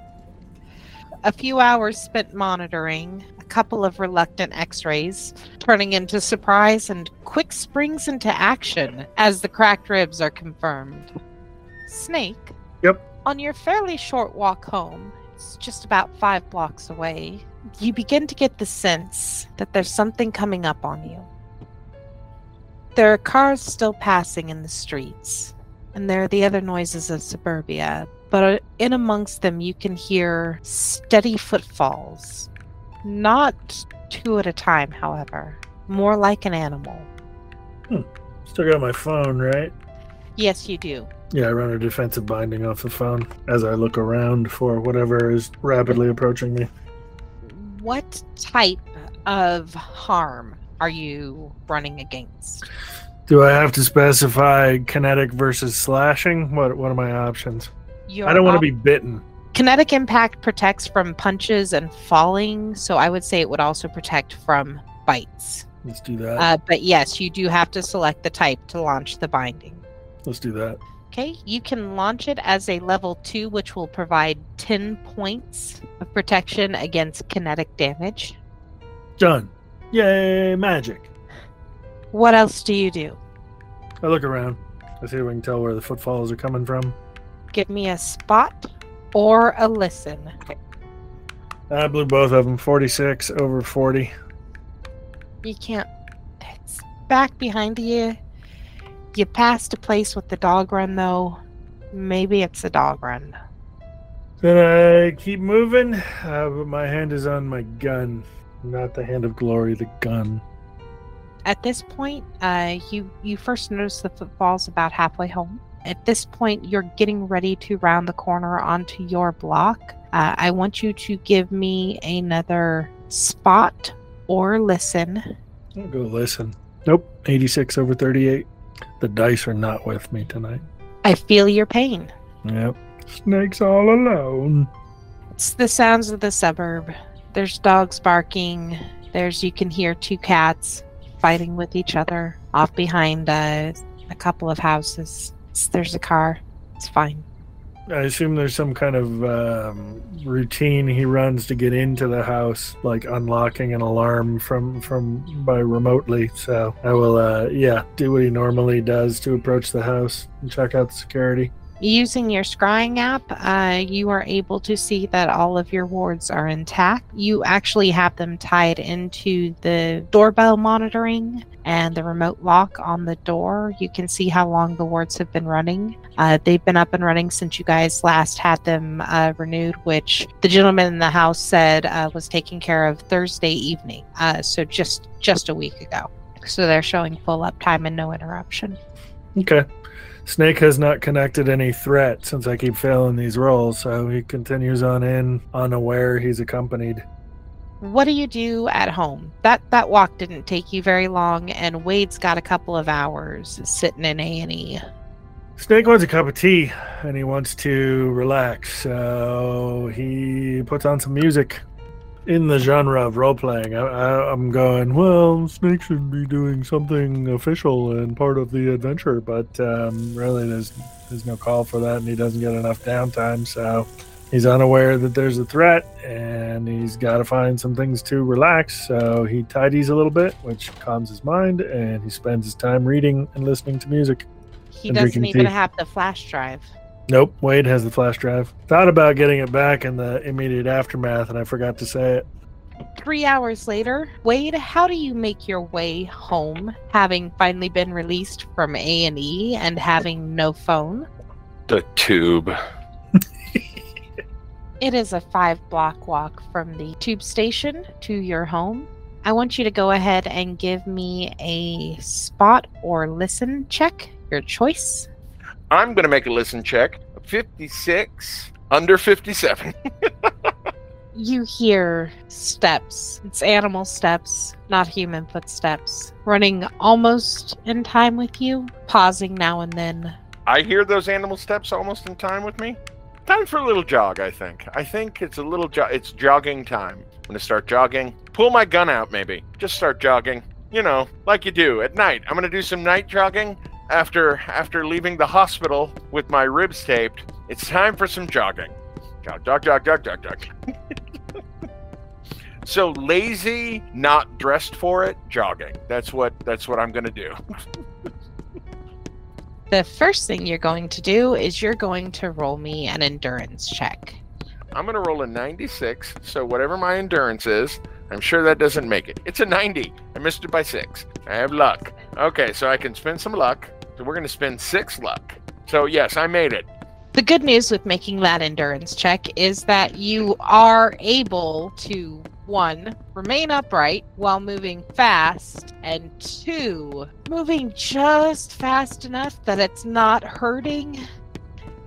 A few hours spent monitoring, a couple of reluctant x rays, turning into surprise and quick springs into action as the cracked ribs are confirmed. Snake? Yep. On your fairly short walk home, it's just about five blocks away, you begin to get the sense that there's something coming up on you. There are cars still passing in the streets, and there are the other noises of suburbia, but uh, in amongst them you can hear steady footfalls. Not two at a time, however, more like an animal. Hmm. Still got my phone, right? Yes, you do. Yeah, I run a defensive binding off the phone as I look around for whatever is rapidly approaching me. What type of harm are you running against? Do I have to specify kinetic versus slashing? What What are my options? Your I don't want to op- be bitten. Kinetic impact protects from punches and falling, so I would say it would also protect from bites. Let's do that. Uh, but yes, you do have to select the type to launch the binding. Let's do that. Okay, you can launch it as a level 2, which will provide 10 points of protection against kinetic damage. Done. Yay, magic. What else do you do? I look around. I see if we can tell where the footfalls are coming from. Give me a spot or a listen. I blew both of them. 46 over 40. You can't. It's back behind you. You passed a place with the dog run, though. Maybe it's a dog run. Then I keep moving, uh, but my hand is on my gun. Not the hand of glory, the gun. At this point, uh, you you first notice the footfalls about halfway home. At this point, you're getting ready to round the corner onto your block. Uh, I want you to give me another spot or listen. I'll go listen. Nope, 86 over 38. The dice are not with me tonight. I feel your pain. Yep. Snake's all alone. It's the sounds of the suburb. There's dogs barking. There's you can hear two cats fighting with each other. off behind uh, a couple of houses. There's a car. It's fine. I assume there's some kind of um, routine he runs to get into the house, like unlocking an alarm from from by remotely. So I will, uh, yeah, do what he normally does to approach the house and check out the security. Using your scrying app, uh, you are able to see that all of your wards are intact. You actually have them tied into the doorbell monitoring and the remote lock on the door. You can see how long the wards have been running. Uh, they've been up and running since you guys last had them uh, renewed, which the gentleman in the house said uh, was taken care of Thursday evening. Uh, so just just a week ago. So they're showing full uptime and no interruption. Okay. Snake has not connected any threat since I keep failing these rolls, so he continues on in, unaware he's accompanied. What do you do at home? That that walk didn't take you very long, and Wade's got a couple of hours sitting in A and E. Snake wants a cup of tea and he wants to relax, so he puts on some music in the genre of role playing. I, I, I'm going, well, Snake should be doing something official and part of the adventure, but um, really, there's there's no call for that, and he doesn't get enough downtime, so he's unaware that there's a threat, and he's got to find some things to relax. So he tidies a little bit, which calms his mind, and he spends his time reading and listening to music. He doesn't even tea. have the flash drive. Nope, Wade has the flash drive. Thought about getting it back in the immediate aftermath, and I forgot to say it. Three hours later, Wade, how do you make your way home, having finally been released from A and E and having no phone? The tube. It is a five block walk from the tube station to your home. I want you to go ahead and give me a spot or listen check, your choice. I'm going to make a listen check. 56 under 57. You hear steps. It's animal steps, not human footsteps, running almost in time with you, pausing now and then. I hear those animal steps almost in time with me. Time for a little jog, I think. I think it's a little jo- it's jogging time. I'm going to start jogging. Pull my gun out maybe. Just start jogging. You know, like you do at night. I'm going to do some night jogging after after leaving the hospital with my ribs taped. It's time for some jogging. Jog, jog, jog, jog, jog, jog. so lazy, not dressed for it, jogging. That's what that's what I'm going to do. The first thing you're going to do is you're going to roll me an endurance check. I'm going to roll a 96. So whatever my endurance is, I'm sure that doesn't make it. It's a 90. I missed it by six. I have luck. Okay, so I can spend some luck. So we're going to spend six luck. So yes, I made it. The good news with making that endurance check is that you are able to one, remain upright while moving fast, and two, moving just fast enough that it's not hurting.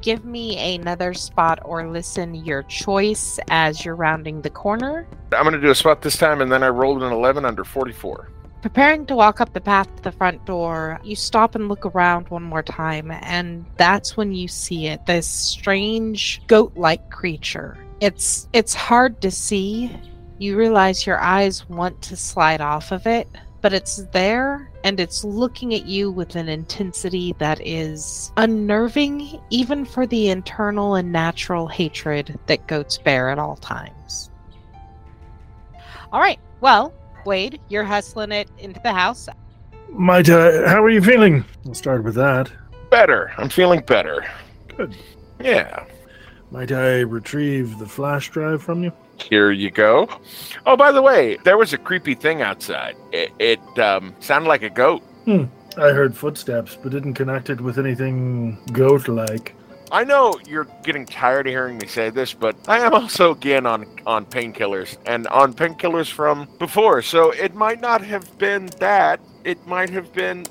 Give me another spot or listen your choice as you're rounding the corner. I'm going to do a spot this time, and then I rolled an 11 under 44. Preparing to walk up the path to the front door, you stop and look around one more time, and that's when you see it this strange goat like creature. It's it's hard to see. You realize your eyes want to slide off of it, but it's there and it's looking at you with an intensity that is unnerving, even for the internal and natural hatred that goats bear at all times. All right, well, Wade, you're hustling it into the house. Might, uh, how are you feeling? We'll start with that. Better. I'm feeling better. Good. Yeah. Might I retrieve the flash drive from you? Here you go. Oh, by the way, there was a creepy thing outside. It, it um, sounded like a goat. Hmm. I heard footsteps, but didn't connect it with anything goat like. I know you're getting tired of hearing me say this, but I am also again on on painkillers and on painkillers from before, so it might not have been that. It might have been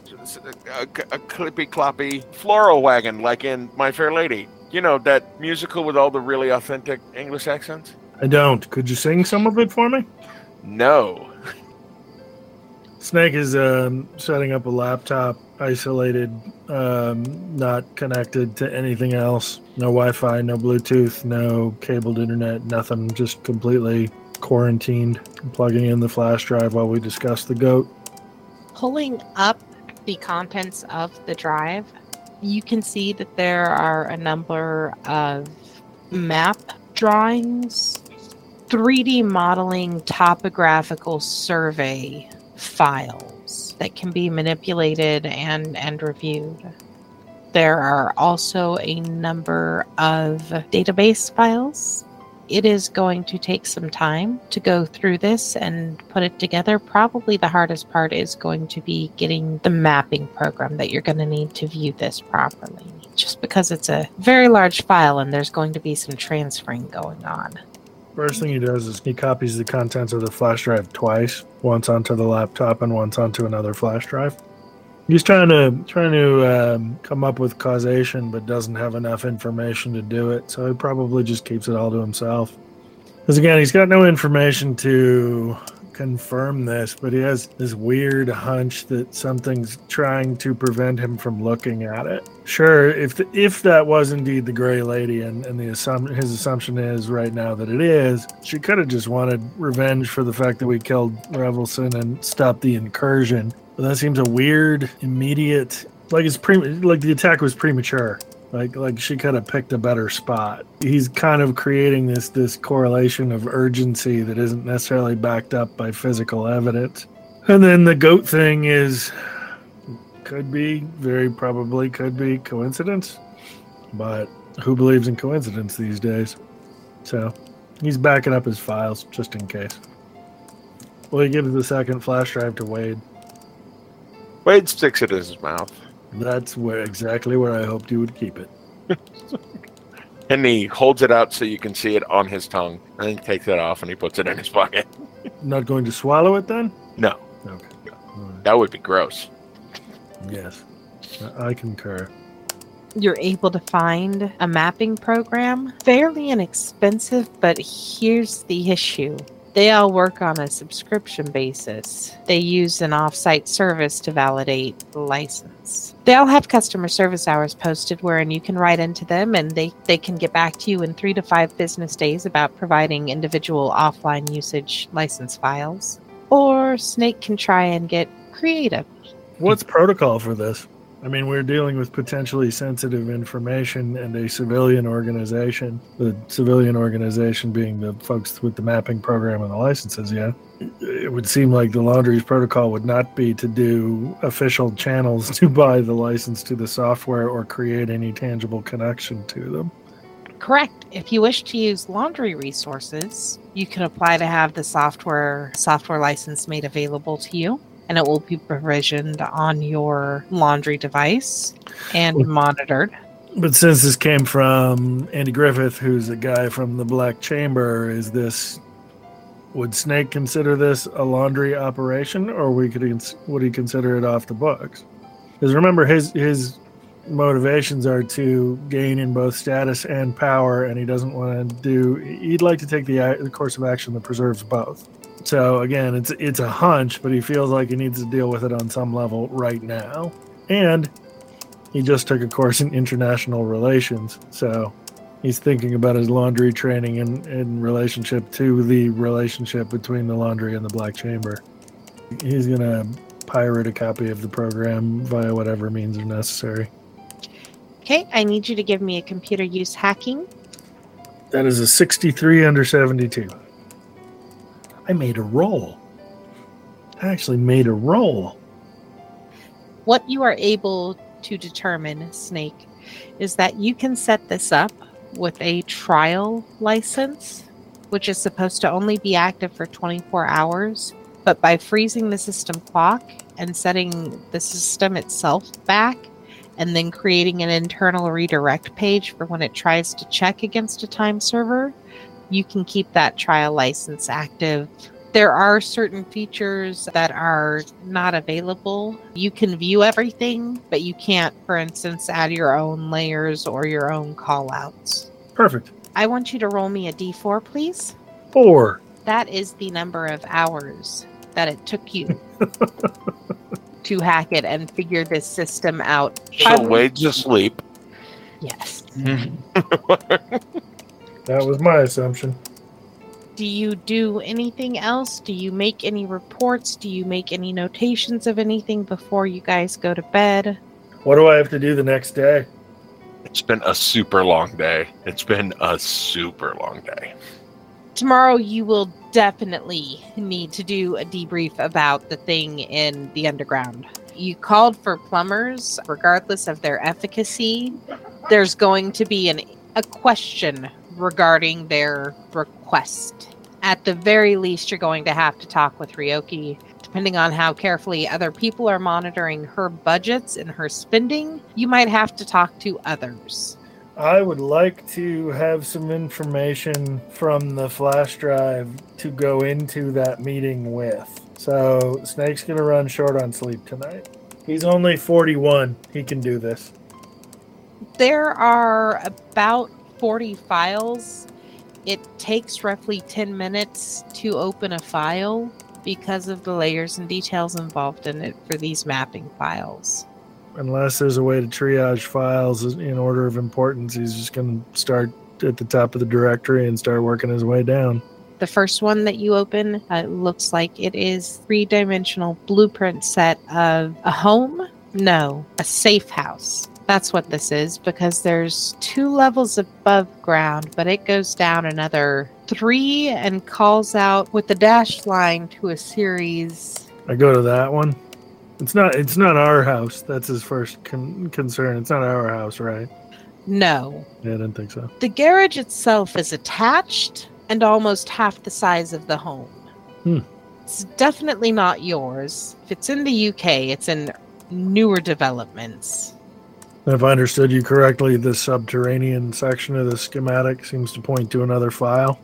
a, a clippy cloppy floral wagon, like in My Fair Lady. You know that musical with all the really authentic English accents. I don't. Could you sing some of it for me? No, Snake is um, setting up a laptop, isolated, um, not connected to anything else. No Wi Fi, no Bluetooth, no cabled internet, nothing. Just completely quarantined. Plugging in the flash drive while we discuss the goat. Pulling up the contents of the drive, you can see that there are a number of map drawings, 3D modeling, topographical survey files that can be manipulated and, and reviewed. There are also a number of database files. It is going to take some time to go through this and put it together. Probably the hardest part is going to be getting the mapping program that you're going to need to view this properly, just because it's a very large file and there's going to be some transferring going on. First thing he does is he copies the contents of the flash drive twice, once onto the laptop and once onto another flash drive. He's trying to trying to um, come up with causation, but doesn't have enough information to do it. So he probably just keeps it all to himself. Because again, he's got no information to confirm this, but he has this weird hunch that something's trying to prevent him from looking at it. Sure, if the, if that was indeed the Gray Lady, and and the assum- his assumption is right now that it is, she could have just wanted revenge for the fact that we killed Revelson and stopped the incursion. But that seems a weird, immediate, like it's pre, like the attack was premature. Like like she could have picked a better spot. He's kind of creating this this correlation of urgency that isn't necessarily backed up by physical evidence. And then the goat thing is could be very probably could be coincidence, but who believes in coincidence these days? So he's backing up his files just in case. Well, he gives the second flash drive to Wade. Wade sticks it in his mouth. That's where exactly where I hoped you would keep it. And he holds it out so you can see it on his tongue. And then he takes it off and he puts it in his pocket. Not going to swallow it then? No, Okay. All right. that would be gross. Yes, I I concur. You're able to find a mapping program, fairly inexpensive, but here's the issue. They all work on a subscription basis. They use an offsite service to validate the license. They all have customer service hours posted wherein you can write into them and they, they can get back to you in three to five business days about providing individual offline usage license files. Or Snake can try and get creative. What's protocol for this? I mean, we're dealing with potentially sensitive information and a civilian organization. The civilian organization being the folks with the mapping program and the licenses, yeah. It would seem like the laundry's protocol would not be to do official channels to buy the license to the software or create any tangible connection to them. Correct. If you wish to use laundry resources, you can apply to have the software software license made available to you and it will be provisioned on your laundry device and Well- monitored. But since this came from Andy Griffith, who's a guy from the Black Chamber, is this would Snake consider this a laundry operation, or we could would he consider it off the books? Because remember, his his motivations are to gain in both status and power, and he doesn't want to do. He'd like to take the, the course of action that preserves both. So again, it's it's a hunch, but he feels like he needs to deal with it on some level right now, and he just took a course in international relations, so he's thinking about his laundry training in, in relationship to the relationship between the laundry and the Black Chamber. He's gonna pirate a copy of the program via whatever means are necessary. Okay, I need you to give me a computer use hacking. That is a 63 under 72. I made a roll. I actually made a roll. What you are able to determine, Snake, is that you can set this up with a trial license, which is supposed to only be active for 24 hours. But by freezing the system clock and setting the system itself back, and then creating an internal redirect page for when it tries to check against a time server, you can keep that trial license active there are certain features that are not available. You can view everything, but you can't, for instance, add your own layers or your own callouts. Perfect. I want you to roll me a d4, please. Four. That is the number of hours that it took you to hack it and figure this system out. So Wade's asleep. Yes. Mm. That was my assumption. Do you do anything else? Do you make any reports? Do you make any notations of anything before you guys go to bed? What do I have to do the next day? It's been a super long day. It's been a super long day. Tomorrow, you will definitely need to do a debrief about the thing in the underground. You called for plumbers, regardless of their efficacy. There's going to be an, a question regarding their request. At the very least, you're going to have to talk with Ryoki. Depending on how carefully other people are monitoring her budgets and her spending, you might have to talk to others. I would like to have some information from the flash drive to go into that meeting with. So, Snake's going to run short on sleep tonight. He's only 41. He can do this. There are about 40 files. It takes roughly 10 minutes to open a file because of the layers and details involved in it for these mapping files unless there's a way to triage files in order of importance, he's just going to start at the top of the directory and start working his way down. The first one that you open uh, looks like it is three-dimensional blueprint set of a home. No, a safe house. That's what this is because there's two levels above ground, but it goes down another three and calls out with the dashed line to a series. I go to that one. It's not. It's not our house. That's his first con- concern. It's not our house, right? No. Yeah, I didn't think so. The garage itself is attached and almost half the size of the home. Hmm. It's definitely not yours. If it's in the UK, it's in newer developments. If I understood you correctly, the subterranean section of the schematic seems to point to another file.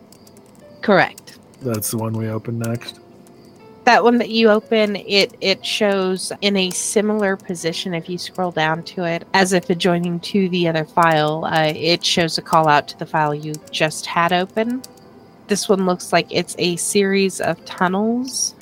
Correct. That's the one we open next that one that you open it it shows in a similar position if you scroll down to it as if adjoining to the other file uh, it shows a call out to the file you just had open this one looks like it's a series of tunnels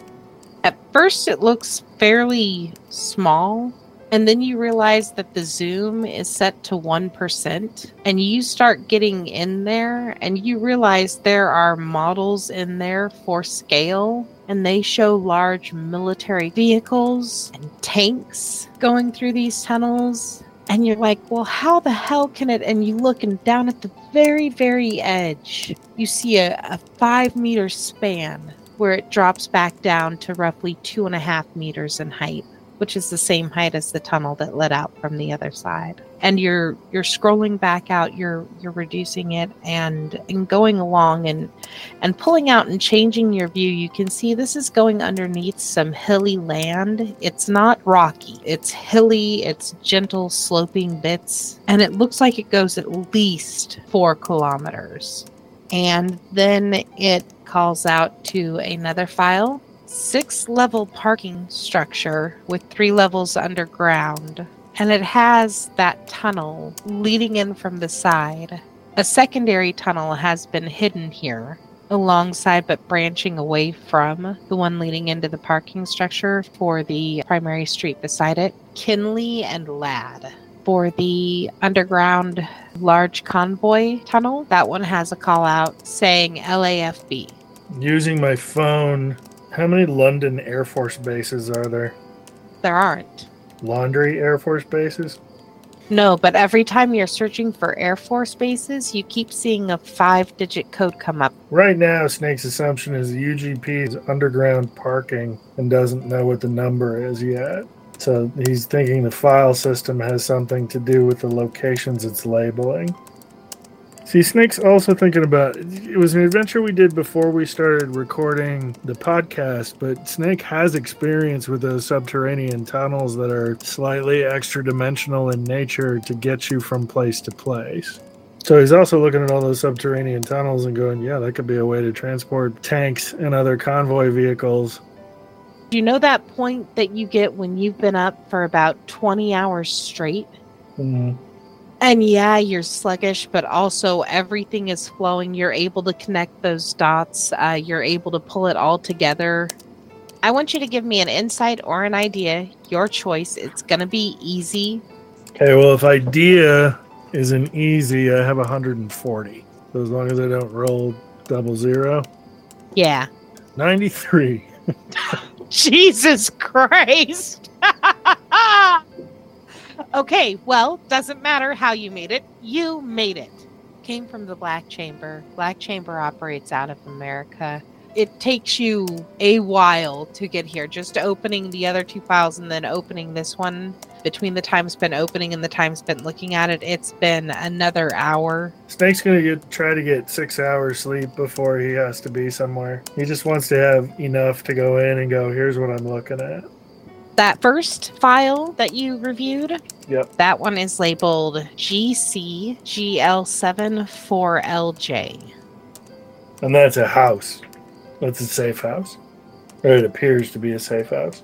at first it looks fairly small and then you realize that the zoom is set to 1%. And you start getting in there and you realize there are models in there for scale. And they show large military vehicles and tanks going through these tunnels. And you're like, well, how the hell can it? And you look and down at the very, very edge, you see a, a five meter span where it drops back down to roughly two and a half meters in height which is the same height as the tunnel that led out from the other side. And you're you're scrolling back out, you're you're reducing it and and going along and and pulling out and changing your view. You can see this is going underneath some hilly land. It's not rocky. It's hilly, it's gentle sloping bits, and it looks like it goes at least 4 kilometers. And then it calls out to another file six level parking structure with three levels underground. And it has that tunnel leading in from the side. A secondary tunnel has been hidden here, alongside but branching away from the one leading into the parking structure for the primary street beside it. Kinley and Ladd. For the underground large convoy tunnel, that one has a call out saying LAFB. Using my phone how many London Air Force bases are there? There aren't. Laundry Air Force bases? No, but every time you're searching for Air Force bases, you keep seeing a five digit code come up. Right now, Snake's assumption is the UGP is underground parking and doesn't know what the number is yet. So he's thinking the file system has something to do with the locations it's labeling. See, Snake's also thinking about it was an adventure we did before we started recording the podcast, but Snake has experience with those subterranean tunnels that are slightly extra dimensional in nature to get you from place to place. So he's also looking at all those subterranean tunnels and going, yeah, that could be a way to transport tanks and other convoy vehicles. Do you know that point that you get when you've been up for about 20 hours straight? Mm-hmm and yeah, you're sluggish, but also everything is flowing. You're able to connect those dots. Uh, you're able to pull it all together. I want you to give me an insight or an idea. Your choice. It's going to be easy. Okay, well, if idea isn't easy, I have 140. So as long as I don't roll double zero. Yeah. 93. Jesus Christ. okay, well, doesn't matter how you made it. You made it. Came from the Black Chamber. Black Chamber operates out of America. It takes you a while to get here. Just opening the other two files and then opening this one. Between the time spent opening and the time spent looking at it, it's been another hour. Snake's gonna get try to get six hours sleep before he has to be somewhere. He just wants to have enough to go in and go, here's what I'm looking at. That first file that you reviewed, Yep. that one is labeled GCGL74LJ. And that's a house. That's a safe house. Or it appears to be a safe house.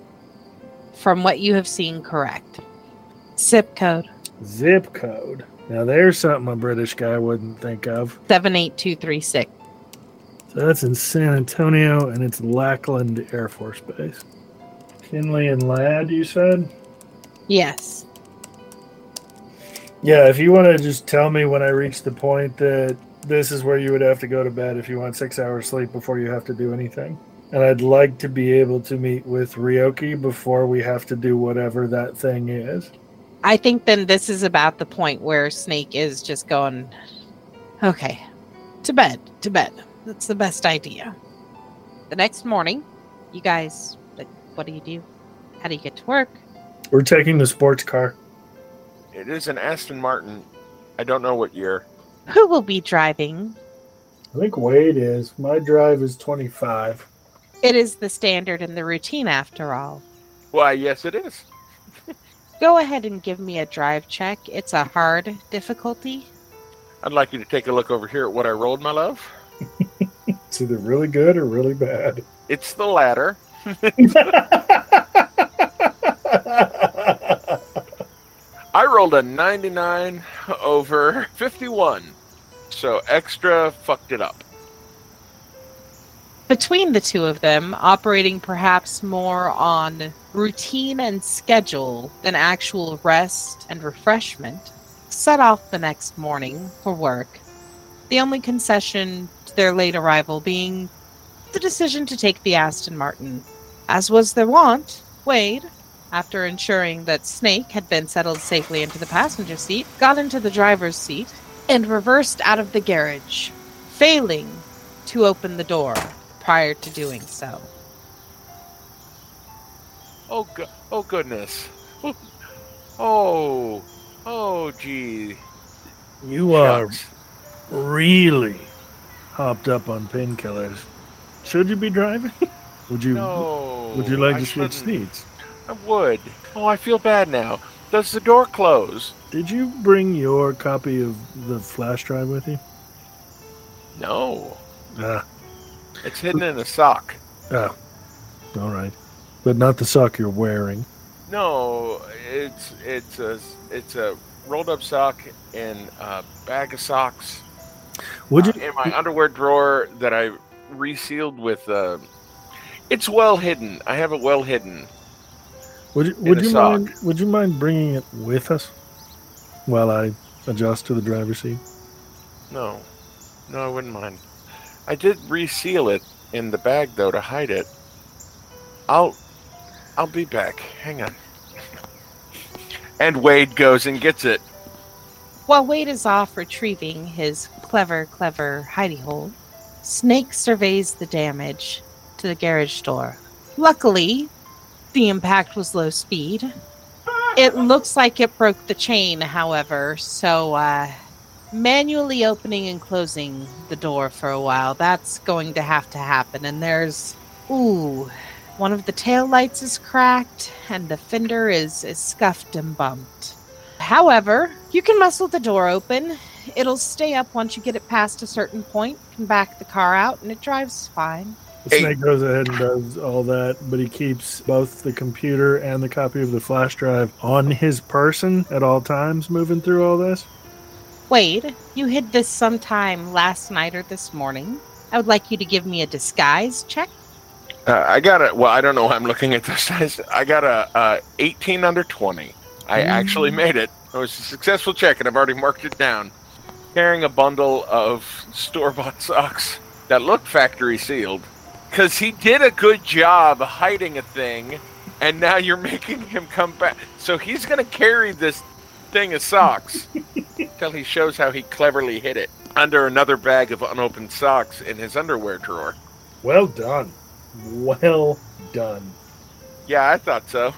From what you have seen, correct. Zip code Zip code. Now there's something a British guy wouldn't think of. 78236. So that's in San Antonio and it's Lackland Air Force Base. Kinley and Lad, you said? Yes. Yeah, if you want to just tell me when I reach the point that this is where you would have to go to bed if you want six hours sleep before you have to do anything. And I'd like to be able to meet with Ryoki before we have to do whatever that thing is. I think then this is about the point where Snake is just going, okay, to bed, to bed. That's the best idea. The next morning, you guys, what do you do? How do you get to work? We're taking the sports car. It is an Aston Martin. I don't know what year. Who will be driving? I think Wade is. My drive is 25. It is the standard and the routine after all. Why, yes, it is. Go ahead and give me a drive check. It's a hard difficulty. I'd like you to take a look over here at what I rolled, my love. It's either really good or really bad. It's the latter. I rolled a 99 over 51. So extra fucked it up. Between the two of them, operating perhaps more on routine and schedule than actual rest and refreshment, set off the next morning for work. The only concession to their late arrival being the decision to take the Aston Martin. As was their wont, Wade, after ensuring that Snake had been settled safely into the passenger seat, got into the driver's seat and reversed out of the garage, failing to open the door prior to doing so. Oh, go- oh goodness. Oh, oh, gee. you are Shucks. really hopped up on painkillers. Should you be driving? Would you No. would you like I to switch shouldn't. seats? I would. Oh, I feel bad now. Does the door close? Did you bring your copy of the flash drive with you? No. Ah, It's hidden in a sock. oh, all right, but not the sock you're wearing. No, it's it's a it's a rolled up sock in a bag of socks Would uh, you? in my underwear drawer that I resealed with. Uh, it's well hidden. I have it well hidden. Would you? Would you sock. mind? Would you mind bringing it with us while I adjust to the driver's seat? No, no, I wouldn't mind. I did reseal it in the bag though to hide it. I'll I'll be back. Hang on. And Wade goes and gets it. While Wade is off retrieving his clever, clever hidey hole, Snake surveys the damage to the garage door. Luckily, the impact was low speed. It looks like it broke the chain, however, so uh, manually opening and closing the door for a while, that's going to have to happen. And there's, ooh, one of the tail lights is cracked, and the fender is, is scuffed and bumped. However, you can muscle the door open. It'll stay up once you get it past a certain point. Can back the car out, and it drives fine. The snake goes ahead and does all that, but he keeps both the computer and the copy of the flash drive on his person at all times, moving through all this. Wade, you hid this sometime last night or this morning. I would like you to give me a disguise check. Uh, I got a well. I don't know. why I'm looking at this. I got a uh, 18 under 20. I actually made it. It was a successful check, and I've already marked it down. Carrying a bundle of store-bought socks that look factory sealed. Because he did a good job hiding a thing, and now you're making him come back. So he's going to carry this thing of socks until he shows how he cleverly hid it under another bag of unopened socks in his underwear drawer. Well done. Well done. Yeah, I thought so.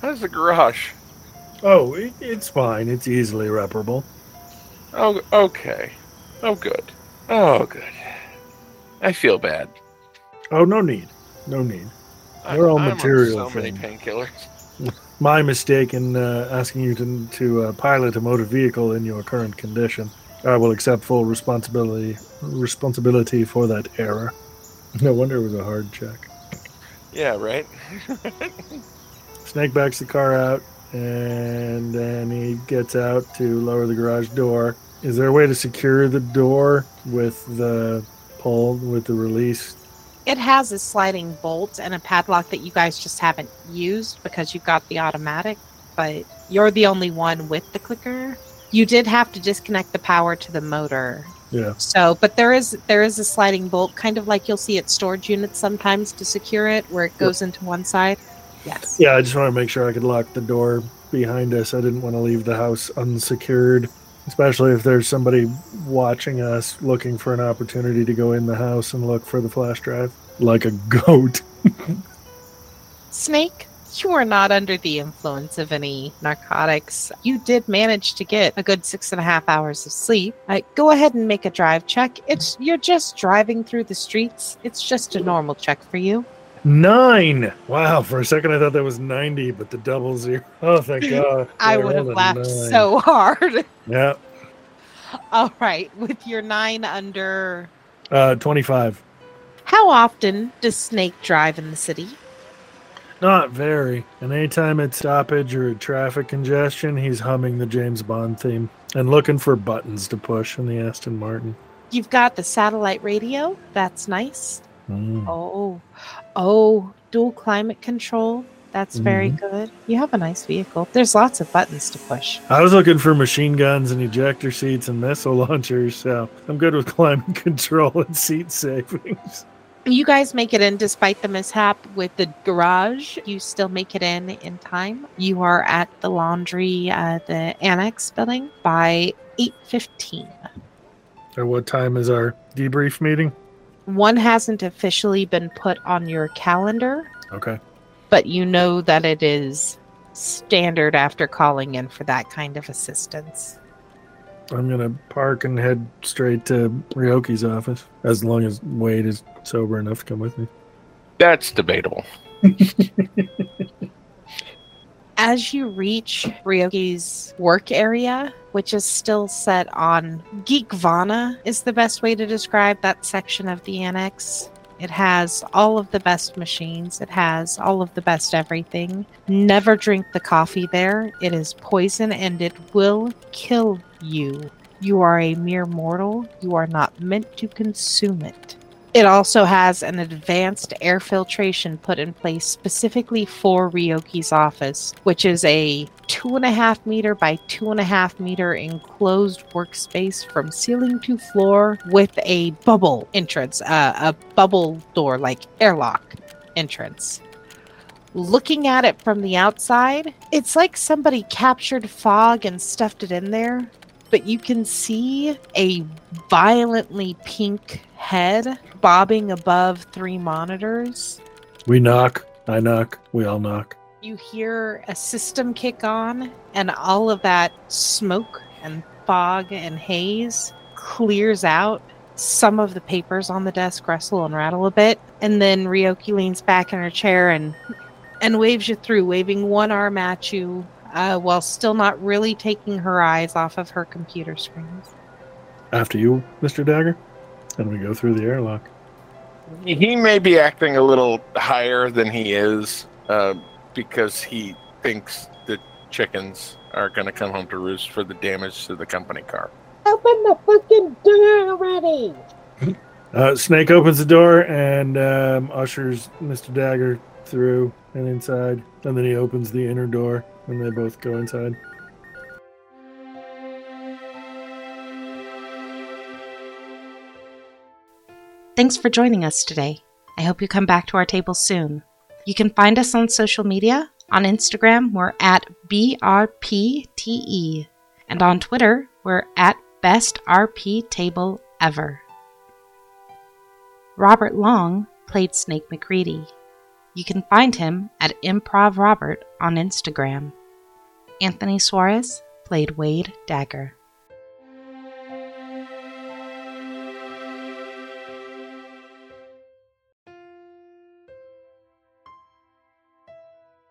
How's the garage? Oh, it, it's fine. It's easily reparable. Oh, okay. Oh, good. Oh, good. I feel bad. Oh, no need. No need. They're all I'm material So many things. painkillers. My mistake in uh, asking you to, to uh, pilot a motor vehicle in your current condition. I will accept full responsibility responsibility for that error. No wonder it was a hard check. Yeah, right. Snake backs the car out, and then he gets out to lower the garage door. Is there a way to secure the door with the pull with the release? It has a sliding bolt and a padlock that you guys just haven't used because you've got the automatic, but you're the only one with the clicker. You did have to disconnect the power to the motor. Yeah. So, but there is there is a sliding bolt, kind of like you'll see at storage units sometimes to secure it, where it goes into one side. Yes. Yeah, I just want to make sure I could lock the door behind us. I didn't want to leave the house unsecured, especially if there's somebody watching us looking for an opportunity to go in the house and look for the flash drive like a goat. Snake, you are not under the influence of any narcotics. You did manage to get a good six and a half hours of sleep. Uh, go ahead and make a drive check. It's you're just driving through the streets. It's just a normal check for you. Nine. Wow, for a second I thought that was 90, but the double zero. Oh, thank God. I would have laughed nine. so hard. Yeah. All right, with your nine under. Uh, 25. How often does Snake drive in the city? Not very. And anytime it's stoppage or traffic congestion, he's humming the James Bond theme and looking for buttons to push in the Aston Martin. You've got the satellite radio. That's nice. Mm. Oh, oh, dual climate control. That's very good. You have a nice vehicle. There's lots of buttons to push. I was looking for machine guns and ejector seats and missile launchers, so I'm good with climate control and seat savings. You guys make it in despite the mishap with the garage. You still make it in in time. You are at the laundry, uh, the annex building by 8:15. At what time is our debrief meeting? One hasn't officially been put on your calendar, Okay. but you know that it is standard after calling in for that kind of assistance. I'm gonna park and head straight to Ryoki's office, as long as Wade is sober enough to come with me. That's debatable. As you reach Ryoki's work area, which is still set on Geekvana, is the best way to describe that section of the annex. It has all of the best machines. It has all of the best everything. Never drink the coffee there. It is poison and it will kill you. You are a mere mortal. You are not meant to consume it. It also has an advanced air filtration put in place specifically for Ryoki's office, which is a two and a half meter by two and a half meter enclosed workspace from ceiling to floor with a bubble entrance, uh, a bubble door like airlock entrance. Looking at it from the outside, it's like somebody captured fog and stuffed it in there, but you can see a violently pink head bobbing above three monitors. We knock. I knock. We all knock. You hear a system kick on, and all of that smoke and fog and haze clears out. Some of the papers on the desk rustle and rattle a bit, and then Ryoki leans back in her chair and and waves you through, waving one arm at you, uh, while still not really taking her eyes off of her computer screens. After you, Mr. Dagger. And we go through the airlock. He may be acting a little higher than he is uh, because he thinks the chickens are going to come home to roost for the damage to the company car. Open the fucking door already! Uh, Snake opens the door and um, ushers Mr. Dagger through and inside. And then he opens the inner door and they both go inside. Thanks for joining us today. I hope you come back to our table soon. You can find us on social media. On Instagram, we're at BRPTE. And on Twitter, we're at Best RP Table Ever. Robert Long played Snake MacReady. You can find him at Improv Robert on Instagram. Anthony Suarez played Wade Dagger.